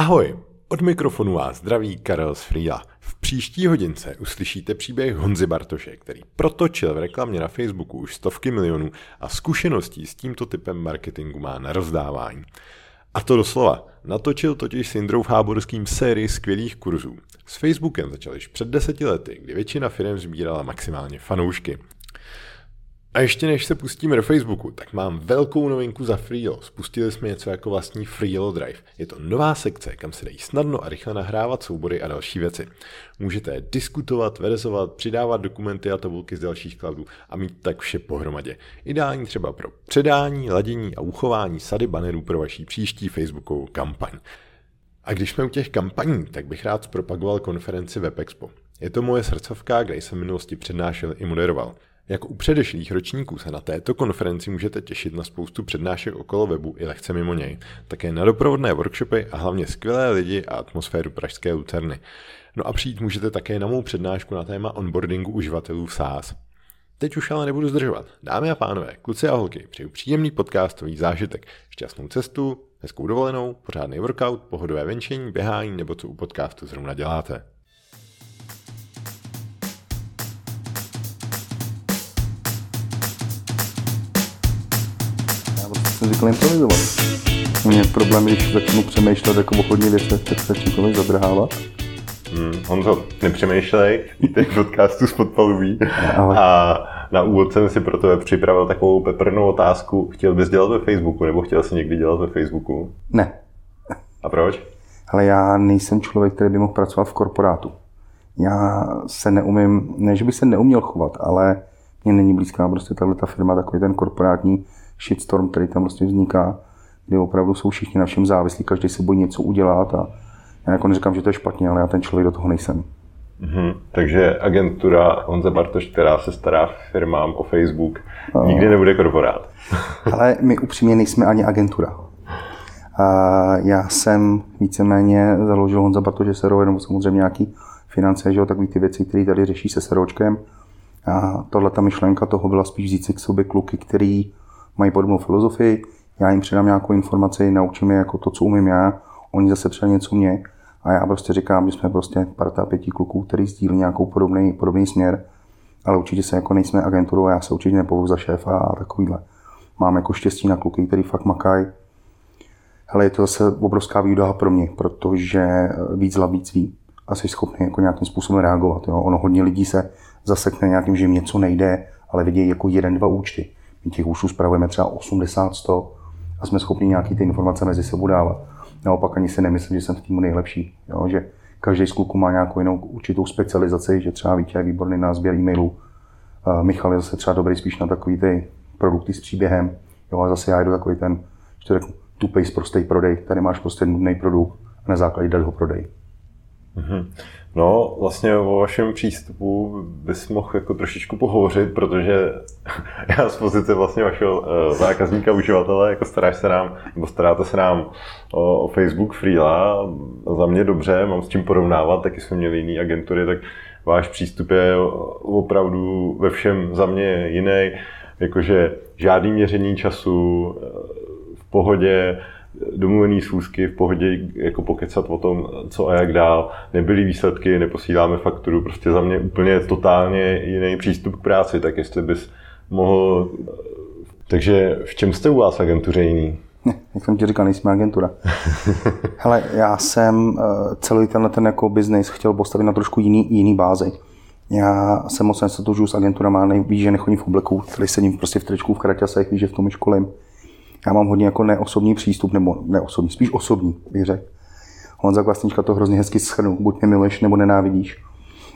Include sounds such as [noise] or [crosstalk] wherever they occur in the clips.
Ahoj, od mikrofonu vás zdraví Karel z Frýla. V příští hodince uslyšíte příběh Honzy Bartoše, který protočil v reklamě na Facebooku už stovky milionů a zkušeností s tímto typem marketingu má na rozdávání. A to doslova. Natočil totiž s Indrou Háborským sérii skvělých kurzů. S Facebookem začal již před deseti lety, kdy většina firm sbírala maximálně fanoušky. A ještě než se pustíme do Facebooku, tak mám velkou novinku za Freelo. Spustili jsme něco jako vlastní Freelo Drive. Je to nová sekce, kam se dají snadno a rychle nahrávat soubory a další věci. Můžete diskutovat, verzovat, přidávat dokumenty a tabulky z dalších cloudů a mít tak vše pohromadě. Ideální třeba pro předání, ladění a uchování sady banerů pro vaší příští Facebookovou kampaň. A když jsme u těch kampaní, tak bych rád propagoval konferenci WebExpo. Je to moje srdcovka, kde jsem v minulosti přednášel i moderoval. Jako u předešlých ročníků se na této konferenci můžete těšit na spoustu přednášek okolo webu i lehce mimo něj, také na doprovodné workshopy a hlavně skvělé lidi a atmosféru pražské Lucerny. No a přijít můžete také na mou přednášku na téma onboardingu uživatelů v SaaS. Teď už ale nebudu zdržovat. Dámy a pánové, kluci a holky, přeju příjemný podcastový zážitek, šťastnou cestu, hezkou dovolenou, pořádný workout, pohodové venčení, běhání nebo co u podcastu zrovna děláte. Říkal improvizovat. Mě problém, když začnu přemýšlet jako o hodně věcech, tak se začnu tomu zadrhávat. Hmm, Honzo, nepřemýšlej, vítej v podcastu z podpaluví. A na úvod jsem si pro tebe připravil takovou peprnou otázku. Chtěl bys dělat ve Facebooku, nebo chtěl jsi někdy dělat ve Facebooku? Ne. A proč? Ale já nejsem člověk, který by mohl pracovat v korporátu. Já se neumím, ne, že bych se neuměl chovat, ale mě není blízká prostě tahle ta firma, takový ten korporátní shitstorm, který tam vlastně vzniká, kdy opravdu jsou všichni na všem závislí, každý se bojí něco udělat a já jako neříkám, že to je špatně, ale já ten člověk do toho nejsem. Mm-hmm. Takže agentura Honza Bartoš, která se stará firmám o Facebook, no. nikdy nebude korporát. [laughs] ale my upřímně nejsme ani agentura. A já jsem víceméně založil Honza Bartoš SRO, jenom samozřejmě nějaký finance, že jo, takový ty věci, které tady řeší se SROčkem. A tohle ta myšlenka toho byla spíš vzít si k sobě kluky, který mají podobnou filozofii, já jim předám nějakou informaci, naučím je jako to, co umím já, oni zase předají něco mě a já prostě říkám, že jsme prostě parta pěti kluků, který sdílí nějakou podobný, podobný směr, ale určitě se jako nejsme agenturou já se určitě nepovu za šéfa a takovýhle. Mám jako štěstí na kluky, který fakt makají. Ale je to zase obrovská výhoda pro mě, protože víc hlav víc ví a jsi schopný jako nějakým způsobem reagovat. Jo. Ono hodně lidí se zasekne nějakým, že jim něco nejde, ale vidějí jako jeden, dva účty. My těch účtů spravujeme třeba 80, 100 a jsme schopni nějaký ty informace mezi sebou dávat. Naopak ani si nemyslím, že jsem v týmu nejlepší. Jo? Že každý z kluků má nějakou jinou určitou specializaci, že třeba Vítě je výborný na sběr e-mailů, Michal je zase třeba dobrý spíš na takový ty produkty s příběhem, jo, a zase já jdu takový ten, že to řeknu, tupej prostý prodej, tady máš prostě nudný produkt a na základě dát ho prodej. Mm-hmm. No, vlastně o vašem přístupu bys mohl jako trošičku pohovořit, protože [laughs] já z pozice vlastně vašeho uh, zákazníka, uživatele, jako staráš se nám, nebo staráte se nám o, o Facebook Freela, za mě dobře, mám s čím porovnávat, taky jsme měli jiný agentury, tak váš přístup je opravdu ve všem za mě jiný, jakože žádný měření času, eh, v pohodě, domluvený schůzky v pohodě jako pokecat o tom, co a jak dál. Nebyly výsledky, neposíláme fakturu, prostě za mě úplně totálně jiný přístup k práci, tak jestli bys mohl... Takže v čem jste u vás agentuře jiný? Ne, jak jsem ti říkal, nejsme agentura. [laughs] Hele, já jsem eh, celý tenhle ten jako biznis chtěl postavit na trošku jiný, jiný bázi. Já jsem moc nesatožu s agenturama, neví, že nechodím v obleku, tady sedím prostě v tričku, v kraťasech, víš, že v tom školím já mám hodně jako neosobní přístup, nebo neosobní, spíš osobní, bych řekl. Honza Kvasnička to hrozně hezky schrnul, buď mě miluješ, nebo nenávidíš.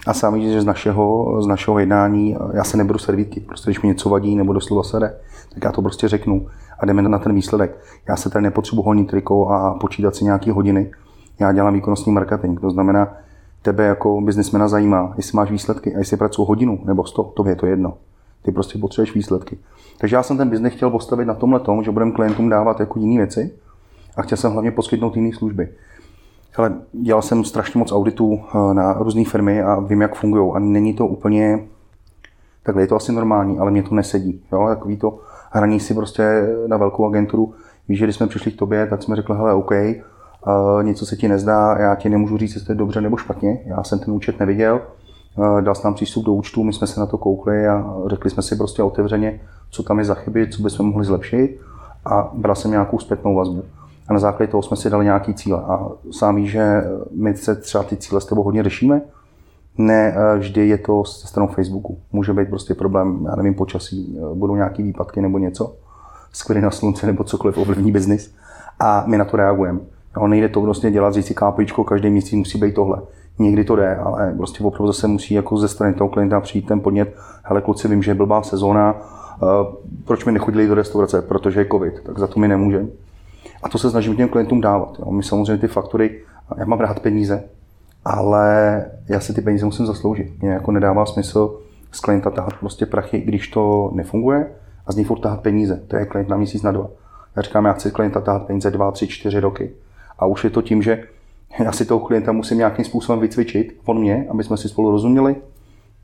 A sám vidíš, že z našeho, z našeho jednání já se neberu servítky. Prostě když mi něco vadí nebo doslova sede, tak já to prostě řeknu a jdeme na ten výsledek. Já se tady nepotřebuji honit triko a počítat si nějaké hodiny. Já dělám výkonnostní marketing, to znamená, tebe jako biznismena zajímá, jestli máš výsledky a jestli pracuji hodinu nebo sto, to je to jedno. Ty prostě potřebuješ výsledky. Takže já jsem ten biznes chtěl postavit na tomhle tom, že budeme klientům dávat jako jiné věci a chtěl jsem hlavně poskytnout jiné služby. Ale dělal jsem strašně moc auditů eh, na různé firmy a vím, jak fungují. A není to úplně, takhle je to asi normální, ale mě to nesedí. Jo? Takový to hraní si prostě na velkou agenturu. Víš, že když jsme přišli k tobě, tak jsme řekli, hele, OK, uh, něco se ti nezdá, já ti nemůžu říct, jestli to je dobře nebo špatně, já jsem ten účet neviděl, dal jsem nám přístup do účtu, my jsme se na to koukli a řekli jsme si prostě otevřeně, co tam je za chyby, co bychom mohli zlepšit a bral jsem nějakou zpětnou vazbu. A na základě toho jsme si dali nějaký cíle. A sám že my se třeba ty cíle s tebou hodně řešíme, ne eh, vždy je to ze stranou Facebooku. Může být prostě problém, já nevím, počasí, eh, budou nějaké výpadky nebo něco, skvělý na slunce nebo cokoliv ovlivní biznis a my na to reagujeme. No, nejde to vlastně dělat, říct si kápičko, každý měsíc musí být tohle. Někdy to jde, ale prostě opravdu zase musí jako ze strany toho klienta přijít ten podnět, hele kluci, vím, že je blbá sezóna, uh, proč mi nechodili do restaurace, protože je covid, tak za to mi nemůžeme. A to se snažím těm klientům dávat. Jo. My samozřejmě ty faktury, já mám rád peníze, ale já si ty peníze musím zasloužit. Mně jako nedává smysl z klienta tahat prostě prachy, když to nefunguje a z něj furt tahat peníze. To je klient na měsíc na dva. Já říkám, já chci klienta tahat peníze dva, tři, čtyři roky. A už je to tím, že já si toho klienta musím nějakým způsobem vycvičit, on mě, aby jsme si spolu rozuměli,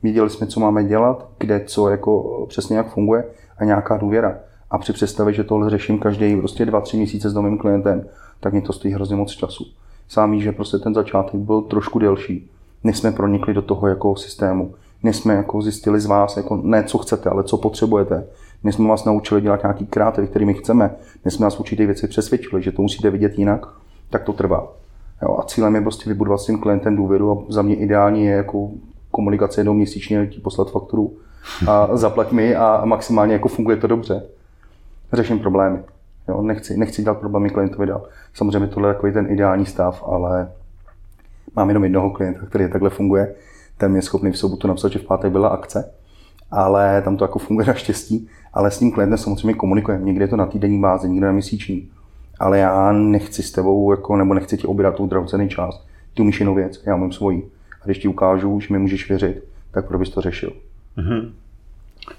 viděli jsme, co máme dělat, kde co jako přesně jak funguje a nějaká důvěra. A při představě, že tohle řeším každý prostě dva, tři měsíce s novým klientem, tak mě to stojí hrozně moc času. Sám ví, že prostě ten začátek byl trošku delší, než jsme pronikli do toho jako systému. Než jsme jako zjistili z vás, jako ne co chcete, ale co potřebujete. Než jsme vás naučili dělat nějaký kreativy, který my chceme. Než jsme vás určitě věci přesvědčili, že to musíte vidět jinak, tak to trvá. Jo, a cílem je prostě vybudovat s tím klientem důvěru a za mě ideální je jako komunikace jednou měsíčně, ti poslat fakturu a [laughs] zaplať mi a maximálně jako funguje to dobře. Řeším problémy. Jo, nechci, nechci dělat problémy klientovi dál. Samozřejmě tohle je takový ten ideální stav, ale mám jenom jednoho klienta, který takhle funguje. Ten je schopný v sobotu napsat, že v pátek byla akce, ale tam to jako funguje [laughs] naštěstí. Ale s tím klientem samozřejmě komunikujeme. Někdy je to na týdenní bázi, někdy na měsíční. Ale já nechci s tebou, jako, nebo nechci ti obírat tu drahocený čas. Ty umíš jinou věc, já mám svoji. A když ti ukážu, že mi můžeš věřit, tak proč bys to řešil? Mm-hmm.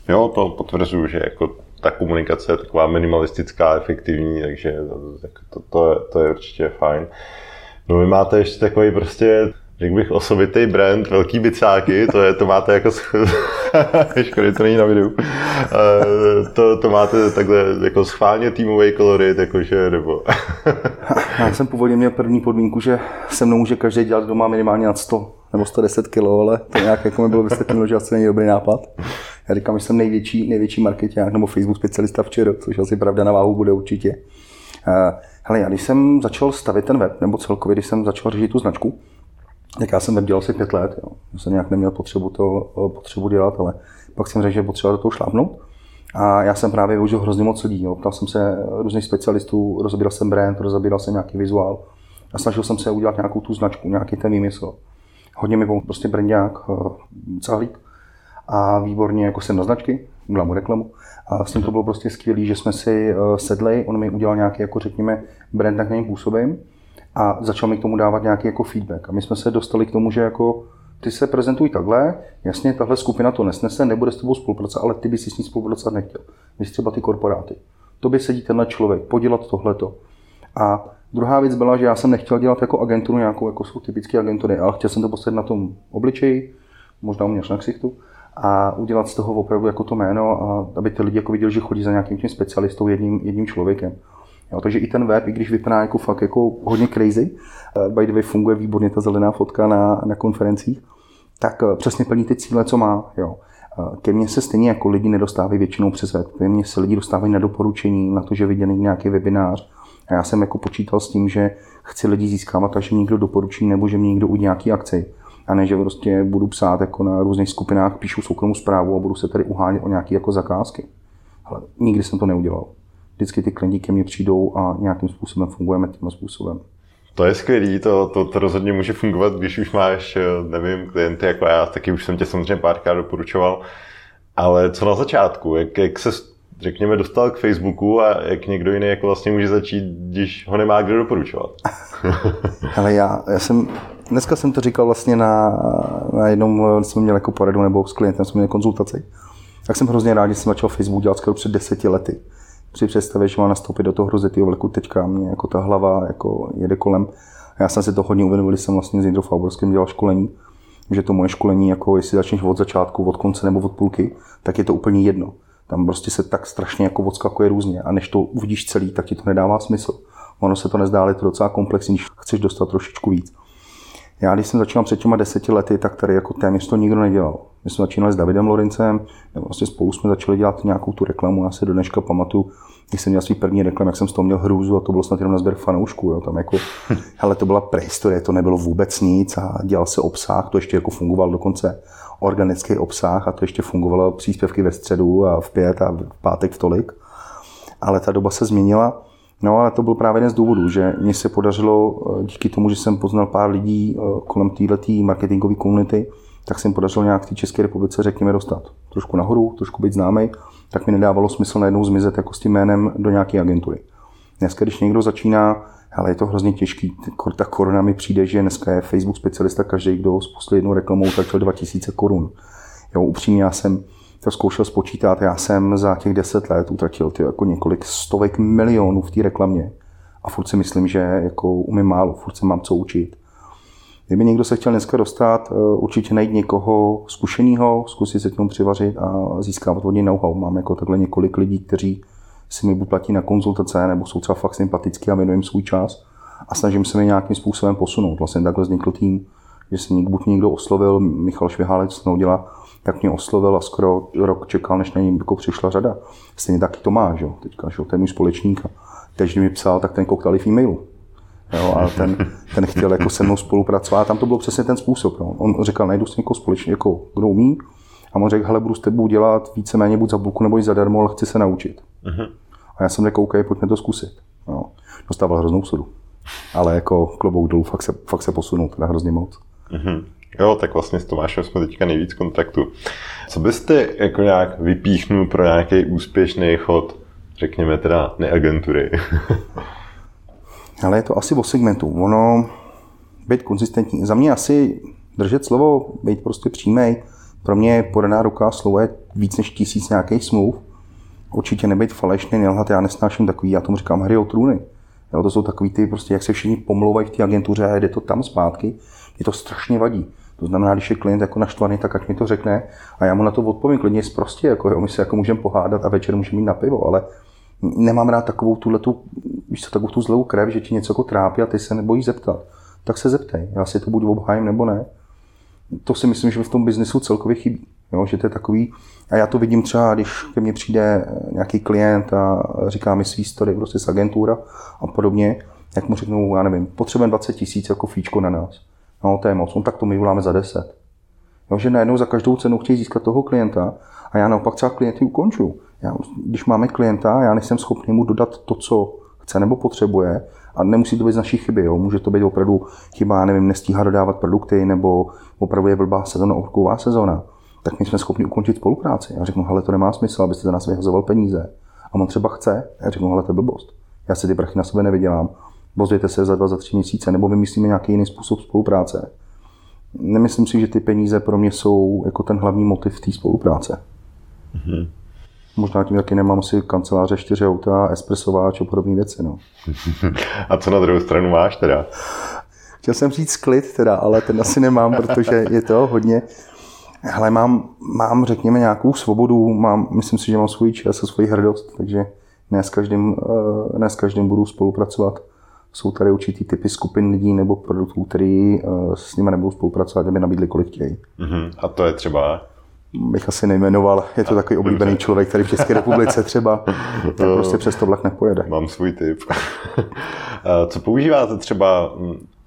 Jo, to potvrzuju, že jako ta komunikace je taková minimalistická, efektivní, takže to, to, to, je, to je určitě fajn. No vy máte ještě takový prostě, řekl bych, osobitý brand, velký bicáky, to, je, to máte jako, [laughs] škoda, to není na videu, eh, to, to máte takhle jako schválně týmový kolorit, jakože, nebo... [laughs] Já jsem původně měl první podmínku, že se mnou může každý dělat doma minimálně nad 100 nebo 110 kg, ale to nějak jako mi bylo vysvětleno, že asi není dobrý nápad. Já říkám, že jsem největší, největší marketák nebo Facebook specialista včera, což asi pravda na váhu bude určitě. Uh, hele, já když jsem začal stavit ten web, nebo celkově, když jsem začal řešit tu značku, tak já jsem web dělal asi pět let. Jo. Já jsem nějak neměl potřebu to eh, potřebu dělat, ale pak jsem řekl, že potřeba do toho šlápnout. A já jsem právě využil hrozně moc lidí. Jo. Ptal jsem se různých specialistů, rozebíral jsem brand, rozebíral jsem nějaký vizuál a snažil jsem se udělat nějakou tu značku, nějaký ten výmysl. Hodně mi pomohl prostě brandák, eh, Cahlík a výborně jako jsem na značky, udělám mu reklamu. A s tím to bylo prostě skvělé, že jsme si eh, sedli, on mi udělal nějaký, jako řekněme, brand, na kterým působím a začal mi k tomu dávat nějaký jako feedback. A my jsme se dostali k tomu, že jako ty se prezentuj takhle, jasně, tahle skupina to nesnese, nebude s tebou spolupracovat, ale ty bys s ní spolupracovat nechtěl. Vy třeba ty korporáty. To by sedí tenhle člověk, podělat tohleto. A druhá věc byla, že já jsem nechtěl dělat jako agenturu nějakou, jako jsou typické agentury, ale chtěl jsem to postavit na tom obličeji, možná u mě na ksichtu, a udělat z toho opravdu jako to jméno, a aby ty lidi jako viděli, že chodí za nějakým tím specialistou, jedním, jedním člověkem. Jo, takže i ten web, i když vypadá jako fakt jako hodně crazy, uh, by the way funguje výborně ta zelená fotka na, na konferencích, tak uh, přesně plní ty cíle, co má. Jo. Uh, ke mně se stejně jako lidi nedostávají většinou přes web. Ke mně se lidi dostávají na doporučení, na to, že viděli nějaký webinář. A já jsem jako počítal s tím, že chci lidi získávat, že někdo doporučí nebo že mě někdo udělá nějaký akci a ne, že prostě budu psát jako na různých skupinách, píšu soukromou zprávu a budu se tady uhánět o nějaké jako zakázky. Ale nikdy jsem to neudělal. Vždycky ty klienti ke mně přijdou a nějakým způsobem fungujeme tím způsobem. To je skvělý, to, to, to rozhodně může fungovat, když už máš, nevím, klienty jako já, taky už jsem tě samozřejmě párkrát doporučoval. Ale co na začátku? Jak, jak se, řekněme, dostal k Facebooku a jak někdo jiný jako vlastně může začít, když ho nemá kdo doporučovat? [laughs] Ale já, já jsem dneska jsem to říkal vlastně na, na jednom, jsme měli jako poradu nebo s klientem jsme měli konzultaci. Tak jsem hrozně rád, že jsem začal Facebook dělat skoro před deseti lety. Při představě, že mám nastoupit do toho hrozetého vleku, teďka mě jako ta hlava jako jede kolem. A já jsem si to hodně uvědomil, jsem vlastně s Jindrou Fauborskem dělal školení, že to moje školení, jako jestli začneš od začátku, od konce nebo od půlky, tak je to úplně jedno. Tam prostě se tak strašně jako odskakuje různě a než to uvidíš celý, tak ti to nedává smysl ono se to nezdá, ale je to docela komplexní, když chceš dostat trošičku víc. Já, když jsem začínal před těma deseti lety, tak tady jako téměř to nikdo nedělal. My jsme začínali s Davidem Lorincem, vlastně spolu jsme začali dělat nějakou tu reklamu. Já se do dneška pamatuju, když jsem měl svý první reklam, jak jsem z toho měl hrůzu a to bylo snad jenom na sběr fanoušků. Jo. Tam jako, [laughs] hele, to byla prehistorie, to nebylo vůbec nic a dělal se obsah, to ještě jako fungoval dokonce organický obsah a to ještě fungovalo příspěvky ve středu a v pět a v pátek v tolik. Ale ta doba se změnila. No ale to byl právě jeden z důvodů, že mně se podařilo eh, díky tomu, že jsem poznal pár lidí eh, kolem této marketingové komunity, tak jsem podařilo nějak v té České republice, řekněme, dostat. Trošku nahoru, trošku být známý, tak mi nedávalo smysl najednou zmizet jako s tím jménem do nějaké agentury. Dneska, když někdo začíná, ale je to hrozně těžký, ta koruna mi přijde, že dneska je Facebook specialista, každý, kdo spustil jednou reklamou, utratil 2000 korun. Jo, upřímně, já jsem to zkoušel spočítat, já jsem za těch 10 let utratil ty jako několik stovek milionů v té reklamě. A furt si myslím, že jako umím málo, furt se mám co učit. Kdyby někdo se chtěl dneska dostat, eh, určitě najít někoho zkušeného, zkusit se k tomu přivařit a získávat od něj know-how. Mám jako takhle několik lidí, kteří si mi buď platí na konzultace, nebo jsou třeba fakt sympatický a věnují jim svůj čas a snažím se mi nějakým způsobem posunout. Vlastně takhle vznikl tým, že se buď někdo oslovil, Michal Švihálec dělá, tak mě oslovil a skoro rok čekal, než na něj jako přišla řada. Stejně taky to má, že? teďka, že? ten můj společník. A teď, mi psal, tak ten koukal v e-mailu. Jo, a ten, ten chtěl jako se mnou spolupracovat. A tam to bylo přesně ten způsob. Jo. On říkal, najdu si někoho společně, jako kdo umí. A on řekl, hele, budu s tebou dělat víceméně buď za bulku nebo i zadarmo, ale chci se naučit. Uh-huh. A já jsem řekl, OK, pojďme to zkusit. Jo. Dostával hroznou sudu. Ale jako klobouk dolů, fakt se, fakt se posunul teda hrozně moc. Uh-huh. Jo, tak vlastně s Tomášem jsme teďka nejvíc kontaktu. Co byste jako nějak vypíchnul pro nějaký úspěšný chod, řekněme teda neagentury? [laughs] Ale je to asi o segmentu. Ono, být konzistentní. Za mě asi držet slovo, být prostě přímý. Pro mě podaná ruka slovo je víc než tisíc nějakých smluv. Určitě nebyt falešný, nelhat, já nesnáším takový, já tomu říkám hry o trůny. Jo, to jsou takový ty, prostě, jak se všichni pomlouvají v té agentuře a jde to tam zpátky. Je to strašně vadí. To znamená, když je klient jako naštvaný, tak ať mi to řekne a já mu na to odpovím klidně prostě, jako jo, my se jako můžeme pohádat a večer můžeme mít na pivo, ale nemám rád takovou tuhle tu, víš co, takovou tu zlou krev, že ti něco jako trápí a ty se nebojíš zeptat. Tak se zeptej, já si to buď obhájím nebo ne. To si myslím, že v tom biznesu celkově chybí. Jo, že to je takový, a já to vidím třeba, když ke mně přijde nějaký klient a říká mi svý story prostě z agentura a podobně, jak mu řeknu, já nevím, potřebujeme 20 tisíc jako fíčko na nás. No, to je moc, on tak to my voláme za 10. Jo, že najednou za každou cenu chtějí získat toho klienta a já naopak třeba klienty ukonču. Já, když máme klienta, já nejsem schopný mu dodat to, co chce nebo potřebuje, a nemusí to být z naší chyby, jo. může to být opravdu chyba, nevím, nestíhá dodávat produkty, nebo opravdu je blbá sezóna, orková sezóna, tak my jsme schopni ukončit spolupráci. Já řeknu, hele, to nemá smysl, abyste za nás vyhazoval peníze. A on třeba chce, já řeknu, hele, to je blbost. Já si ty prachy na sebe nevydělám, Bozvěte se za dva, za tři měsíce, nebo vymyslíme nějaký jiný způsob spolupráce. Nemyslím si, že ty peníze pro mě jsou jako ten hlavní motiv té spolupráce. Mm-hmm. Možná tím, jaký nemám si kanceláře, čtyři auta, espressováč a podobné věci. No. [laughs] a co na druhou stranu máš teda? Chtěl jsem říct klid teda, ale ten asi nemám, protože je to hodně. Hele, mám, mám, řekněme, nějakou svobodu, mám, myslím si, že mám svůj čas a svoji hrdost, takže ne s každým, eh, ne s každým budu spolupracovat. Jsou tady určitý typy skupin lidí nebo produktů, který eh, s nimi nebudou spolupracovat, aby nabídli, kolik chtějí. Uh-huh. A to je třeba? Bych asi nejmenoval, je to takový oblíbený člověk, který v České republice [laughs] třeba tak prostě přes to vlak nepojede. Mám svůj typ. [laughs] Co používáte třeba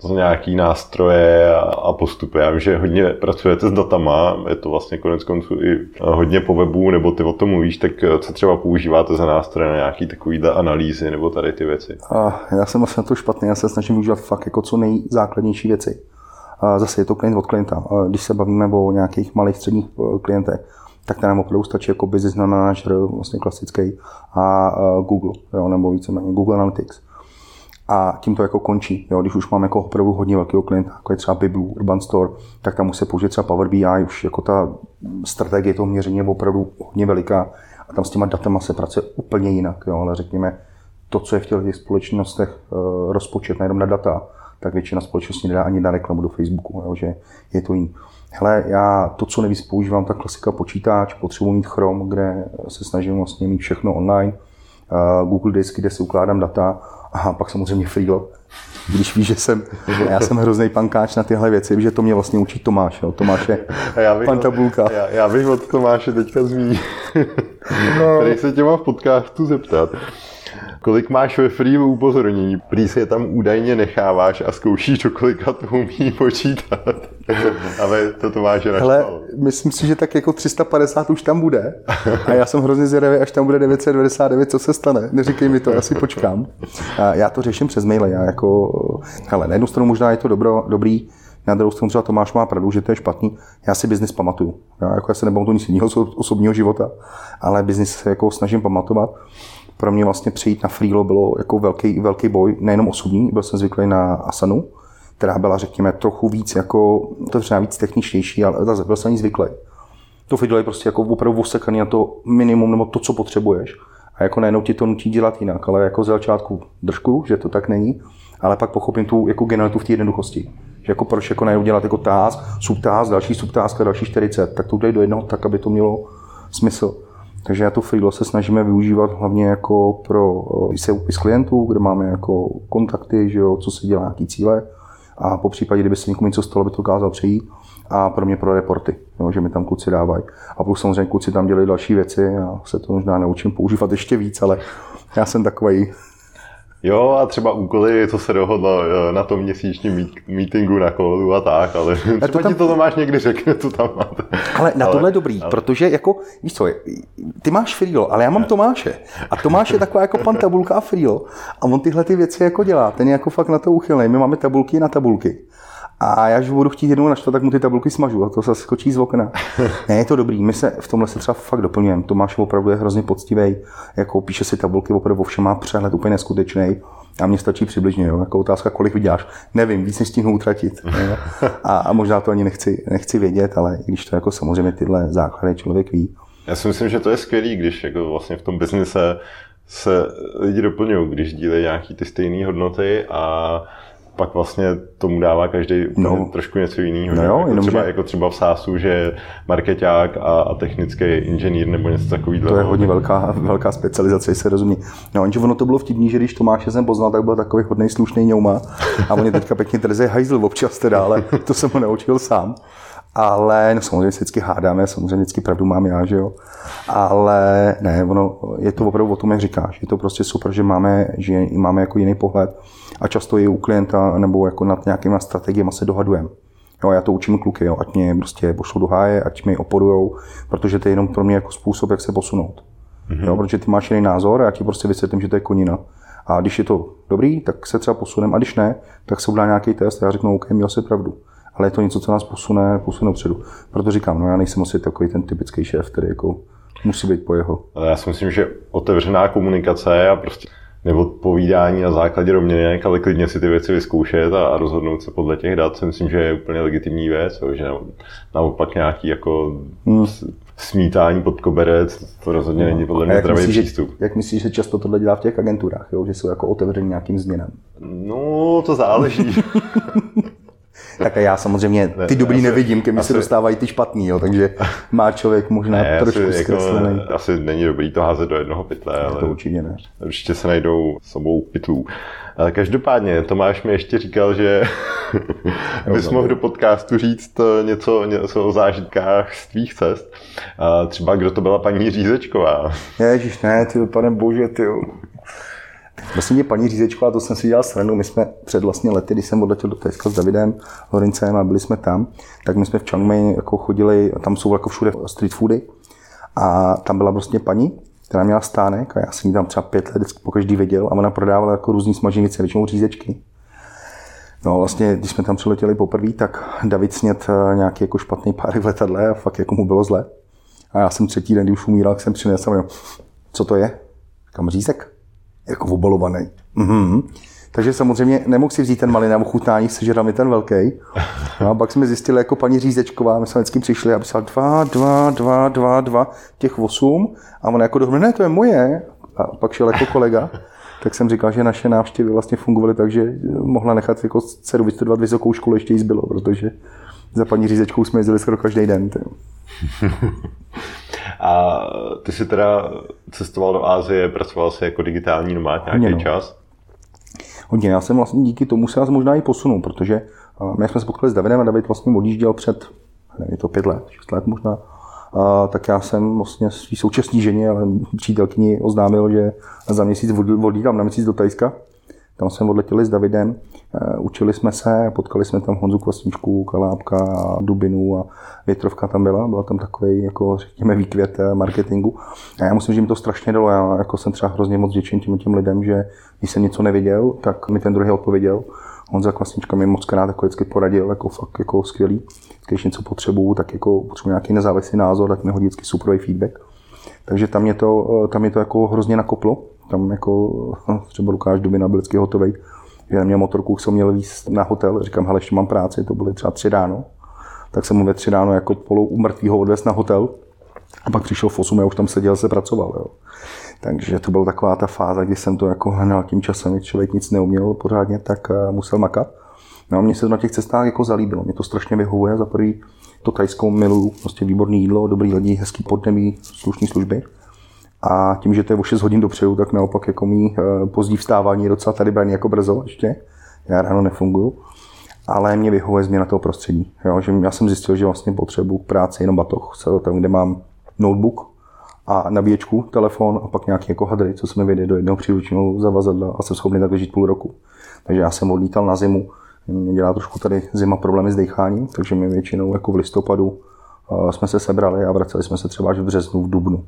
to nějaký nástroje a postupy. Já vím, že hodně pracujete s datama, je to vlastně konec konců i hodně po webu, nebo ty o tom mluvíš, tak co třeba používáte za nástroje na nějaký takovýhle analýzy nebo tady ty věci? A já jsem vlastně na to špatný, já se snažím využívat fakt jako co nejzákladnější věci. A zase je to klient od klienta. A když se bavíme o nějakých malých středních eh, klientech, tak nám opravdu stačí jako business manager, vlastně klasický, a Google, jo, nebo víceméně Google Analytics a tím to jako končí. Jo, když už mám jako opravdu hodně velkého klienta, jako je třeba Biblu, Urban Store, tak tam musí použít třeba Power BI, už jako ta strategie toho měření je opravdu hodně veliká a tam s těma datama se pracuje úplně jinak. Jo, ale řekněme, to, co je v těch společnostech uh, rozpočet nejenom na data, tak většina společností nedá ani na reklamu do Facebooku, jo, že je to jiný. Hele, já to, co nejvíc používám, tak klasika počítač, potřebuji mít Chrome, kde se snažím vlastně mít všechno online, Google Disk, kde si ukládám data, a pak samozřejmě Freelo, když víš, že jsem, [laughs] já jsem hrozný pankáč na tyhle věci, že to mě vlastně učí Tomáš, jo. Tomáš je já bych, pan tabulka. Já, já, bych od Tomáše teďka zmínil, [laughs] no. který se tě má v podcastu zeptat. Kolik máš ve free upozornění? Prý se je tam údajně necháváš a zkoušíš, do kolika to umí počítat. [laughs] Ale to to máš Hele, myslím si, že tak jako 350 už tam bude. A já jsem hrozně zvědavý, až tam bude 999, co se stane. Neříkej mi to, asi počkám. A já to řeším přes maile. Já jako, hele, na jednu stranu možná je to dobro, dobrý, na druhou stranu třeba Tomáš má pravdu, že to je špatný. Já si biznis pamatuju. Já, jako já se nepamatuju nic jiného osobního života, ale biznis se jako snažím pamatovat pro mě vlastně přijít na freelo bylo jako velký, velký boj, nejenom osobní, byl jsem zvyklý na Asanu, která byla, řekněme, trochu víc jako, to třeba víc techničtější, ale zase byl jsem ní zvyklý. To freelo je prostě jako opravdu osekaný na to minimum nebo to, co potřebuješ. A jako najednou ti to nutí dělat jinak, ale jako z začátku držku, že to tak není, ale pak pochopím tu jako generalitu v té jednoduchosti. Že jako proč jako najednou dělat jako task, subtask, další subtask a další 40, tak to udělej do jednoho tak, aby to mělo smysl. Takže já to Freelo se snažíme využívat hlavně jako pro výsepis klientů, kde máme jako kontakty, že jo, co se dělá, jaký cíle a po případě, kdyby se někomu něco stalo, by to dokázal přejít a pro mě pro reporty, jo, že mi tam kluci dávají. A plus samozřejmě kluci tam dělají další věci, já se to možná naučím používat ještě víc, ale já jsem takový Jo, a třeba úkoly, co se dohodlo na tom měsíčním meetingu na kódu a tak, ale třeba to tam... ti to Tomáš někdy řekne, to tam máte. Ale na tohle je dobrý, ale... protože jako, víš co, ty máš Freelo, ale já mám Tomáše. A Tomáš je taková jako pan tabulka a Freelo. A on tyhle ty věci jako dělá, ten je jako fakt na to uchylný. My máme tabulky na tabulky. A já, když budu chtít jednou naštvat, tak mu ty tabulky smažu a to se skočí z okna. [laughs] ne, je to dobrý, my se v tomhle se třeba fakt doplňujeme. Tomáš opravdu je hrozně poctivý, jako píše si tabulky, opravdu o všem má přehled úplně neskutečný. A mně stačí přibližně, jo. Jako otázka, kolik vyděláš. Nevím, víc než stihnu utratit. [laughs] A, a, možná to ani nechci, nechci vědět, ale i když to jako samozřejmě tyhle základy člověk ví. Já si myslím, že to je skvělý, když jako vlastně v tom biznise se lidi doplňují, když dílejí nějaký ty stejné hodnoty a pak vlastně tomu dává každý no. trošku něco jiného. No jo, jako, jenom třeba, že... jako třeba v SaaSu, že marketák a, a technický inženýr nebo něco takového. To je hodně velká, velká specializace, se rozumí. No, jenže ono to bylo vtipný, že když Tomáše jsem poznal, tak byl takový hodný slušný ňouma a oni teďka pěkně trzej hajzl občas teda, ale to jsem ho naučil sám. Ale no, samozřejmě vždycky hádáme, samozřejmě vždycky pravdu mám já, že jo. Ale ne, ono, je to opravdu o tom, jak říkáš. Je to prostě super, že máme, že máme jako jiný pohled a často i u klienta nebo jako nad nějakýma strategiemi se dohadujeme. Jo, já to učím kluky, jo, ať mě prostě pošlou do háje, ať mi oporujou, protože to je jenom pro mě jako způsob, jak se posunout. Mm-hmm. Jo, protože ty máš jiný názor a já ti prostě vysvětlím, že to je konina. A když je to dobrý, tak se třeba posuneme, a když ne, tak se udělá nějaký test a já řeknu, OK, měl jsi pravdu. Ale je to něco, co nás posune, posune předu. Proto říkám, no já nejsem asi takový ten typický šéf, který jako musí být po jeho. Ale já si myslím, že otevřená komunikace a prostě neodpovídání na základě domněnek, ale klidně si ty věci vyzkoušet a, a rozhodnout se podle těch dat, si myslím, že je úplně legitimní věc, jo, že naopak nějaký jako hmm. smítání pod koberec, to rozhodně no. není podle mě zdravý přístup. Že, jak myslíš, že často tohle dělá v těch agenturách, jo? že jsou jako otevření nějakým změnám? No, to záleží. [laughs] Tak a já samozřejmě ty dobrý asi, nevidím, ke mně se dostávají ty špatný, jo, takže má člověk možná ne, trošku asi, zkreslený. Jako, asi není dobrý to házet do jednoho pytle, ale to určitě ne. Určitě se najdou sobou pytlů. Ale každopádně, Tomáš mi ještě říkal, že [laughs] bys mohl do podcastu říct něco, něco o zážitkách z tvých cest. A třeba kdo to byla paní Řízečková. Ježíš, ne, ty pane bože, ty Vlastně paní Řízečková, to jsem si dělal srandu, my jsme před vlastně lety, když jsem odletěl do Teska s Davidem Horincem a byli jsme tam, tak my jsme v Chiang Mai jako chodili, tam jsou jako všude street foody a tam byla prostě paní, která měla stánek a já jsem ji tam třeba pět let po každý viděl a ona prodávala jako různý smaženice, většinou řízečky. No vlastně, když jsme tam přiletěli poprvé, tak David snět eh, nějaký jako špatný pár v letadle a fakt jako mu bylo zle. A já jsem třetí den, když už umíral, jsem přinesl a co to je? Kam řízek? Jako obalovaný. Mm-hmm. Takže samozřejmě nemohl si vzít ten malý na ochutnání, sežral mi ten velký. No a pak jsme zjistili, jako paní Řízečková, my jsme vždycky přišli a psal dva, dva, dva, dva, dva, těch osm. A on jako dohromady, ne, to je moje. A pak šel jako kolega. Tak jsem říkal, že naše návštěvy vlastně fungovaly tak, že mohla nechat jako dceru vystudovat vysokou školu, ještě jí zbylo, protože za paní Řízečkou jsme jezdili skoro každý den. [laughs] A ty jsi teda cestoval do Ázie, pracoval jsi jako digitální nomád nějaký no. čas? Hodně, já jsem vlastně díky tomu se nás možná i posunul, protože my jsme se potkali s Davidem a David vlastně odjížděl před, nevím, to pět let, šest let možná, a, tak já jsem vlastně svý současný ženě, ale přítelkyni oznámil, že za měsíc odjídám na měsíc do Tajska. Tam jsme odletěli s Davidem, e, učili jsme se, potkali jsme tam Honzu Kvasničku, Kalápka, Dubinu a Větrovka tam byla. Byla tam takový, jako řekněme, výkvět e, marketingu. A já musím, že mi to strašně dalo. Já jako jsem třeba hrozně moc vděčný těm, těm lidem, že když jsem něco neviděl, tak mi ten druhý odpověděl. Honza Kvasnička mi moc krát jako vždycky poradil, jako fakt jako skvělý. Když něco potřebuju, tak jako potřebuji nějaký nezávislý názor, tak mi hodí vždycky super feedback. Takže tam mě to, tam mě to jako hrozně nakoplo. Tam jako [laughs] třeba Lukáš Dubina byl vždycky hotový. Že na mě motorku jsem měl víc na hotel, říkám, hele, ještě mám práci, to byly třeba tři ráno. Tak jsem mu ve tři ráno jako polou u mrtvýho odvez na hotel. A pak přišel v 8 a už tam seděl, se pracoval. Jo. Takže to byla taková ta fáze, kdy jsem to jako hnal tím časem, když člověk nic neuměl pořádně, tak eh, musel makat. No a mně se na těch cestách jako zalíbilo. Mě to strašně vyhovuje. Za prvý to tajskou milu, prostě výborný jídlo, dobrý lidi, hezký podnebí, slušné služby. A tím, že to je o 6 hodin dopředu, tak naopak jako mý eh, pozdí vstávání docela tady braní jako brzo ještě. Já ráno nefunguju. Ale mě vyhovuje změna toho prostředí. Jo, že já jsem zjistil, že vlastně potřebuji k práci jenom batoh, tam, kde mám notebook, a nabíječku, telefon a pak nějaký jako hadry, co se mi vyjde do jednoho příručního zavazadla a jsem schopný takhle žít půl roku. Takže já jsem odlítal na zimu, mě dělá trošku tady zima problémy s decháním, takže my většinou jako v listopadu jsme se sebrali a vraceli jsme se třeba až v březnu, v dubnu.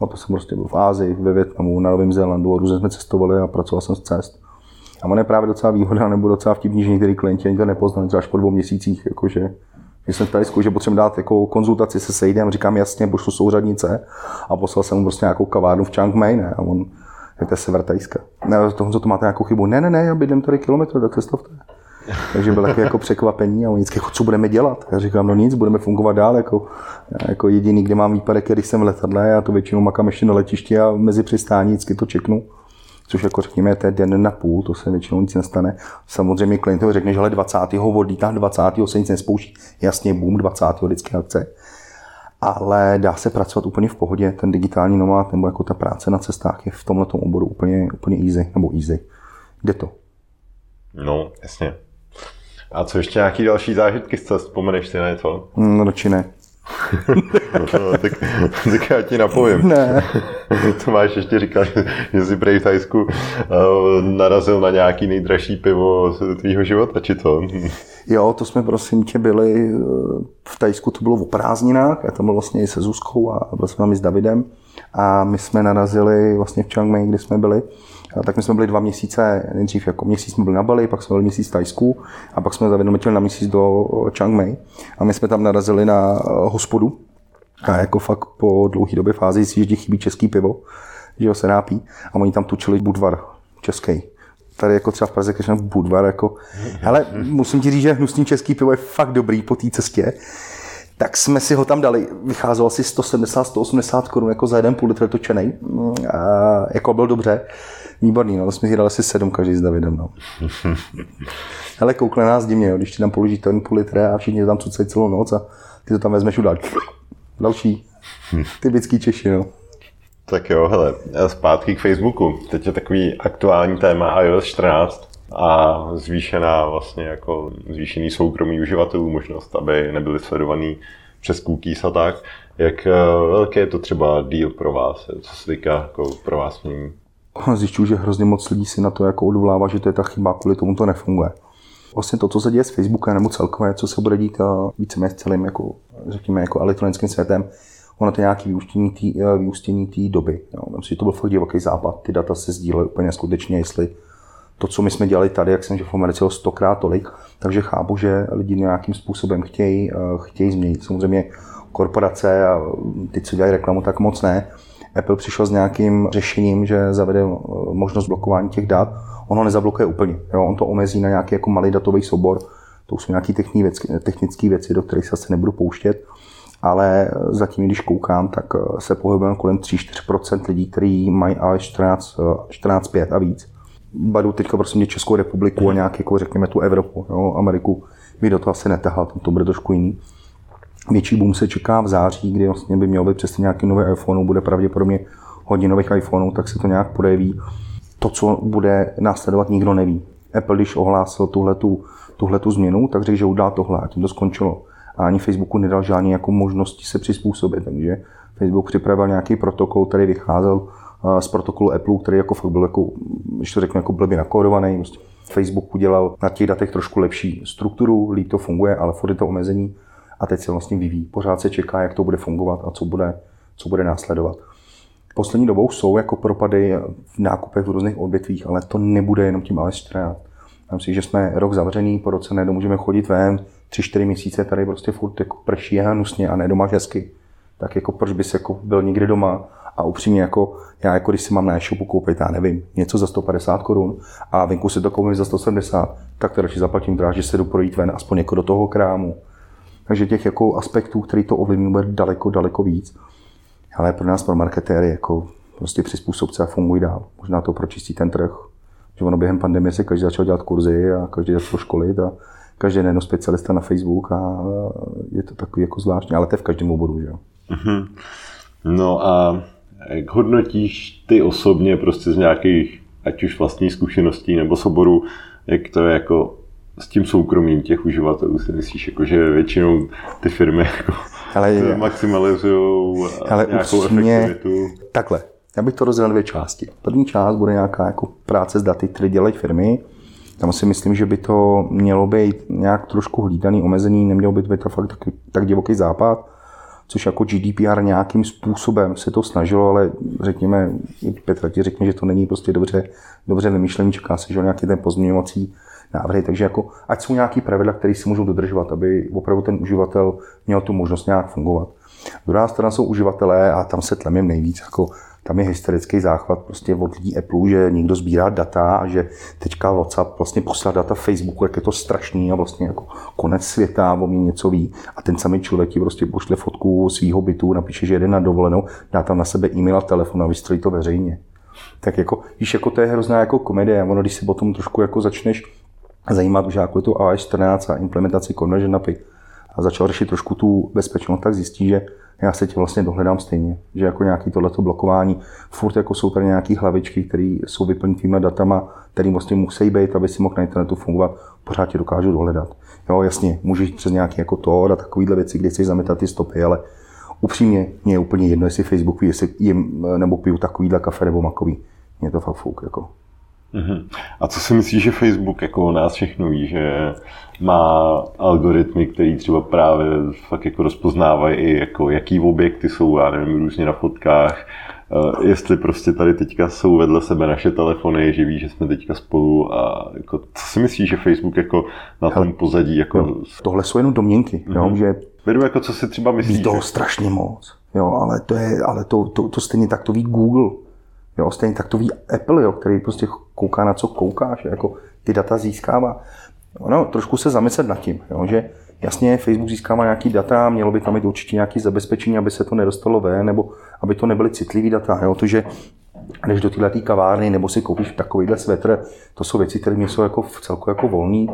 A to jsem prostě byl v Ázii, ve Větnamu, na Novém Zélandu a různě jsme cestovali a pracoval jsem z cest. A on je právě docela výhoda, nebo docela vtipný, že některý klienti ani to nepoznali, třeba až po dvou měsících, jakože že jsem tady že potřebuji dát jako konzultaci se sejdem, říkám jasně, pošlu souřadnice a poslal jsem mu prostě nějakou kavárnu v Chiang Mai, ne? A on, je to sever Tajska. Ne, toho, co to máte nějakou chybu. Ne, ne, ne, já bydlím tady kilometr, tak cestovte. Takže bylo takové jako překvapení a oni vždycky, jako, co budeme dělat? Já říkám, no nic, budeme fungovat dál. Jako, jako jediný, kde mám výpadek, když jsem v letadle, já to většinou makám ještě na letišti a mezi přistání vždycky to čeknu což jako řekněme, to je den na půl, to se většinou nic nestane. Samozřejmě klientovi řekne, že ale 20. odlítá, 20. se nic nespouští. Jasně, boom, 20. vždycky akce. Ale dá se pracovat úplně v pohodě. Ten digitální nomád nebo jako ta práce na cestách je v tomhle oboru úplně, úplně easy, nebo easy. Jde to. No, jasně. A co ještě nějaký další zážitky z cest? Vzpomeneš si na něco? No, radši ne. [laughs] no, tak, tak já ti napovím. Ne. [laughs] to máš ještě říkat, že jsi prej v Tajsku uh, narazil na nějaký nejdražší pivo tvýho života, či to? [laughs] jo, to jsme prosím tě byli, eh, v Tajsku to bylo o prázdninách, já tam byl vlastně i se Zuzkou a byl jsem tam i s Davidem a my jsme narazili vlastně v Chiang Mai, kde jsme byli tak my jsme byli dva měsíce, nejdřív jako měsíc jsme byli na Bali, pak jsme byli měsíc v Tajsku a pak jsme zavědli na měsíc do Chiang Mai a my jsme tam narazili na eh, hospodu a jako fakt po dlouhé době fázi si, že chybí český pivo, že ho se nápí a oni tam tučili Budvar český. Tady jako třeba v Praze, když Budvar, jako, ale musím ti říct, že hnusný český pivo je fakt dobrý po té cestě tak jsme si ho tam dali. Vycházelo asi 170-180 korun jako za jeden půl litr točený. A jako byl dobře. Výborný, no, jsme si dali asi sedm každý s Davidem, no. [laughs] Ale koukne nás divně, jo, když ti tam položí ten půl litra a všichni tam cucají celou noc a ty to tam vezmeš udál. Další. [laughs] Typický Češi, no. Tak jo, hele, zpátky k Facebooku. Teď je takový aktuální téma iOS 14 a zvýšená vlastně jako zvýšený soukromí uživatelů, možnost, aby nebyli sledovaný přes cookies a tak. Jak eh, velké je to třeba deal pro vás, co se týká jako pro vás mění? Zjišťuju, že hrozně moc lidí si na to jako odvolává, že to je ta chyba, kvůli tomu to nefunguje. Vlastně to, co se děje s Facebookem nebo celkově, co se bude dít víceméně s celým, jako, řekněme, jako elektronickým světem, ono to je nějaké vyústění té eh, vyústění tý doby. Jo. Myslím, že to byl fakt divoký západ. Ty data se sdílely úplně skutečně, jestli to, co my jsme dělali tady, jak jsem že v Americe stokrát tolik, takže chápu, že lidi nějakým způsobem chtějí, eh, chtějí změnit. Samozřejmě korporace a ty, co dělají reklamu, tak moc ne, Apple přišel s nějakým řešením, že zavede eh, možnost blokování těch dat. Ono nezablokuje úplně. Jo? On to omezí na nějaký jako malý datový soubor. To jsou nějaké technické věci, do kterých se asi nebudu pouštět. Ale zatím, když koukám, tak eh, se pohybujeme kolem 3-4% lidí, kteří mají ale 14, 14 5 a víc. Badu teďka prosím mě Českou republiku a nějak, jako řekněme tu Evropu, jo? Ameriku by do toho asi netahal, to bude trošku jiný. Větší boom se čeká v září, kdy vlastně by mělo být přesně nějaký nový iPhone, bude pravděpodobně hodně nových iPhoneů, tak se to nějak projeví. To, co bude následovat, nikdo neví. Apple, když ohlásil tuhletu, tuhletu změnu, tak řekl, že udělá tohle a tím to skončilo. A ani Facebooku nedal žádné jako možnosti se přizpůsobit, takže Facebook připravil nějaký protokol, který vycházel eh, z protokolu Apple, který jako fakt byl, jako, když to řeknu, jako blbě nakódovaný. Prostě Facebook udělal na těch datech trošku lepší strukturu, líp to funguje, ale furt je to omezení a teď se vlastně vyvíjí. Pořád se čeká, jak to bude fungovat a co bude, co bude následovat. Poslední dobou jsou jako propady v nákupech v různých odvětvích, ale to nebude jenom tím iOS 14. Myslím si, že jsme rok zavřený, po roce nedomůžeme chodit ven, tři, čtyři měsíce tady prostě furt jako prší a hnusně a ne doma hezky. Tak jako proč bys jako byl někde doma a upřímně jako já jako když si mám na e-shopu koupit, já nevím, něco za 150 korun a venku si to koupím za 170, tak to radši zaplatím dráž, že se jdu projít ven aspoň jako do toho krámu. Takže těch jako aspektů, který to ovlivňují, bude daleko, daleko víc. Ale pro nás, pro marketéry, jako prostě přizpůsobce a fungují dál. Možná to pročistí ten trh. Že ono během pandemie se každý začal dělat kurzy a každý začal školit a každý je specialista na Facebook a je to takový jako zvláštní, ale to je v každém oboru, že jo. Mm-hmm. No a jak hodnotíš ty osobně prostě z nějakých, ať už vlastních zkušeností nebo z oboru, jak to je jako s tím soukromím těch uživatelů si myslíš, jako, že většinou ty firmy jako ale, maximalizují nějakou upřímně, efektivitu? Takhle, já bych to rozdělil dvě části. První část bude nějaká jako práce s daty, které dělají firmy. Tam si myslím, že by to mělo být nějak trošku hlídaný, omezený, nemělo by to být to fakt tak, tak divoký západ, což jako GDPR nějakým způsobem se to snažilo, ale řekněme, Petra ti řekne, že to není prostě dobře, dobře vymýšlený, čeká se, že nějaký ten pozměňovací návrhy. Takže jako, ať jsou nějaké pravidla, které si můžou dodržovat, aby opravdu ten uživatel měl tu možnost nějak fungovat. Druhá strana jsou uživatelé a tam se tlemím nejvíc. Jako, tam je hysterický záchvat prostě od lidí Apple, že někdo sbírá data a že teďka WhatsApp vlastně poslal data Facebooku, jak je to strašný a vlastně jako konec světa, o mě něco ví. A ten samý člověk ti prostě pošle fotku svého bytu, napíše, že jede na dovolenou, dá tam na sebe e-mail a telefon a vystřelí to veřejně. Tak jako, víš, jako to je hrozná jako komedie. Ono, když si potom trošku jako začneš zajímat už jako tu AS 14 a implementaci conversion API a začal řešit trošku tu bezpečnost, tak zjistí, že já se tě vlastně dohledám stejně, že jako nějaký tohleto blokování, furt jako jsou tady nějaké hlavičky, které jsou vyplněny těma datama, které vlastně musí být, aby si mohl na internetu fungovat, pořád tě dokážu dohledat. Jo, jasně, můžeš přes nějaký jako to a takovýhle věci, kde chceš zametat ty stopy, ale upřímně mě je úplně jedno, jestli Facebook ví, jestli jim nebo piju takovýhle kafe nebo makový. Mě to fakt fuk, jako. Mhm. A co si myslíš, že Facebook jako o nás všechno ví, že má algoritmy, které třeba právě fakt jako rozpoznávají i jako jaký objekty jsou, já nevím, různě na fotkách, Uh, jestli prostě tady teďka jsou vedle sebe naše telefony, že ví, že jsme teďka spolu a jako, co si myslíš, že Facebook jako na tom pozadí jako... Jo, tohle jsou jenom domněnky, mm-hmm. jo, mhm. že... Vedu jako co si třeba myslíš? Ví toho strašně moc, jo, ale to je, ale to, to, to stejně tak to ví Google, Jo, stejně tak to ví Apple, jo, který prostě kouká na co koukáš, jako ty data získává. No, trošku se zamyslet nad tím, jo, že jasně Facebook získává nějaký data, mělo by tam být určitě nějaké zabezpečení, aby se to nedostalo ven, nebo aby to nebyly citlivé data. Jo, to, že jdeš do této kavárny nebo si koupíš takovýhle svetr, to jsou věci, které jsou jako v celku jako volný,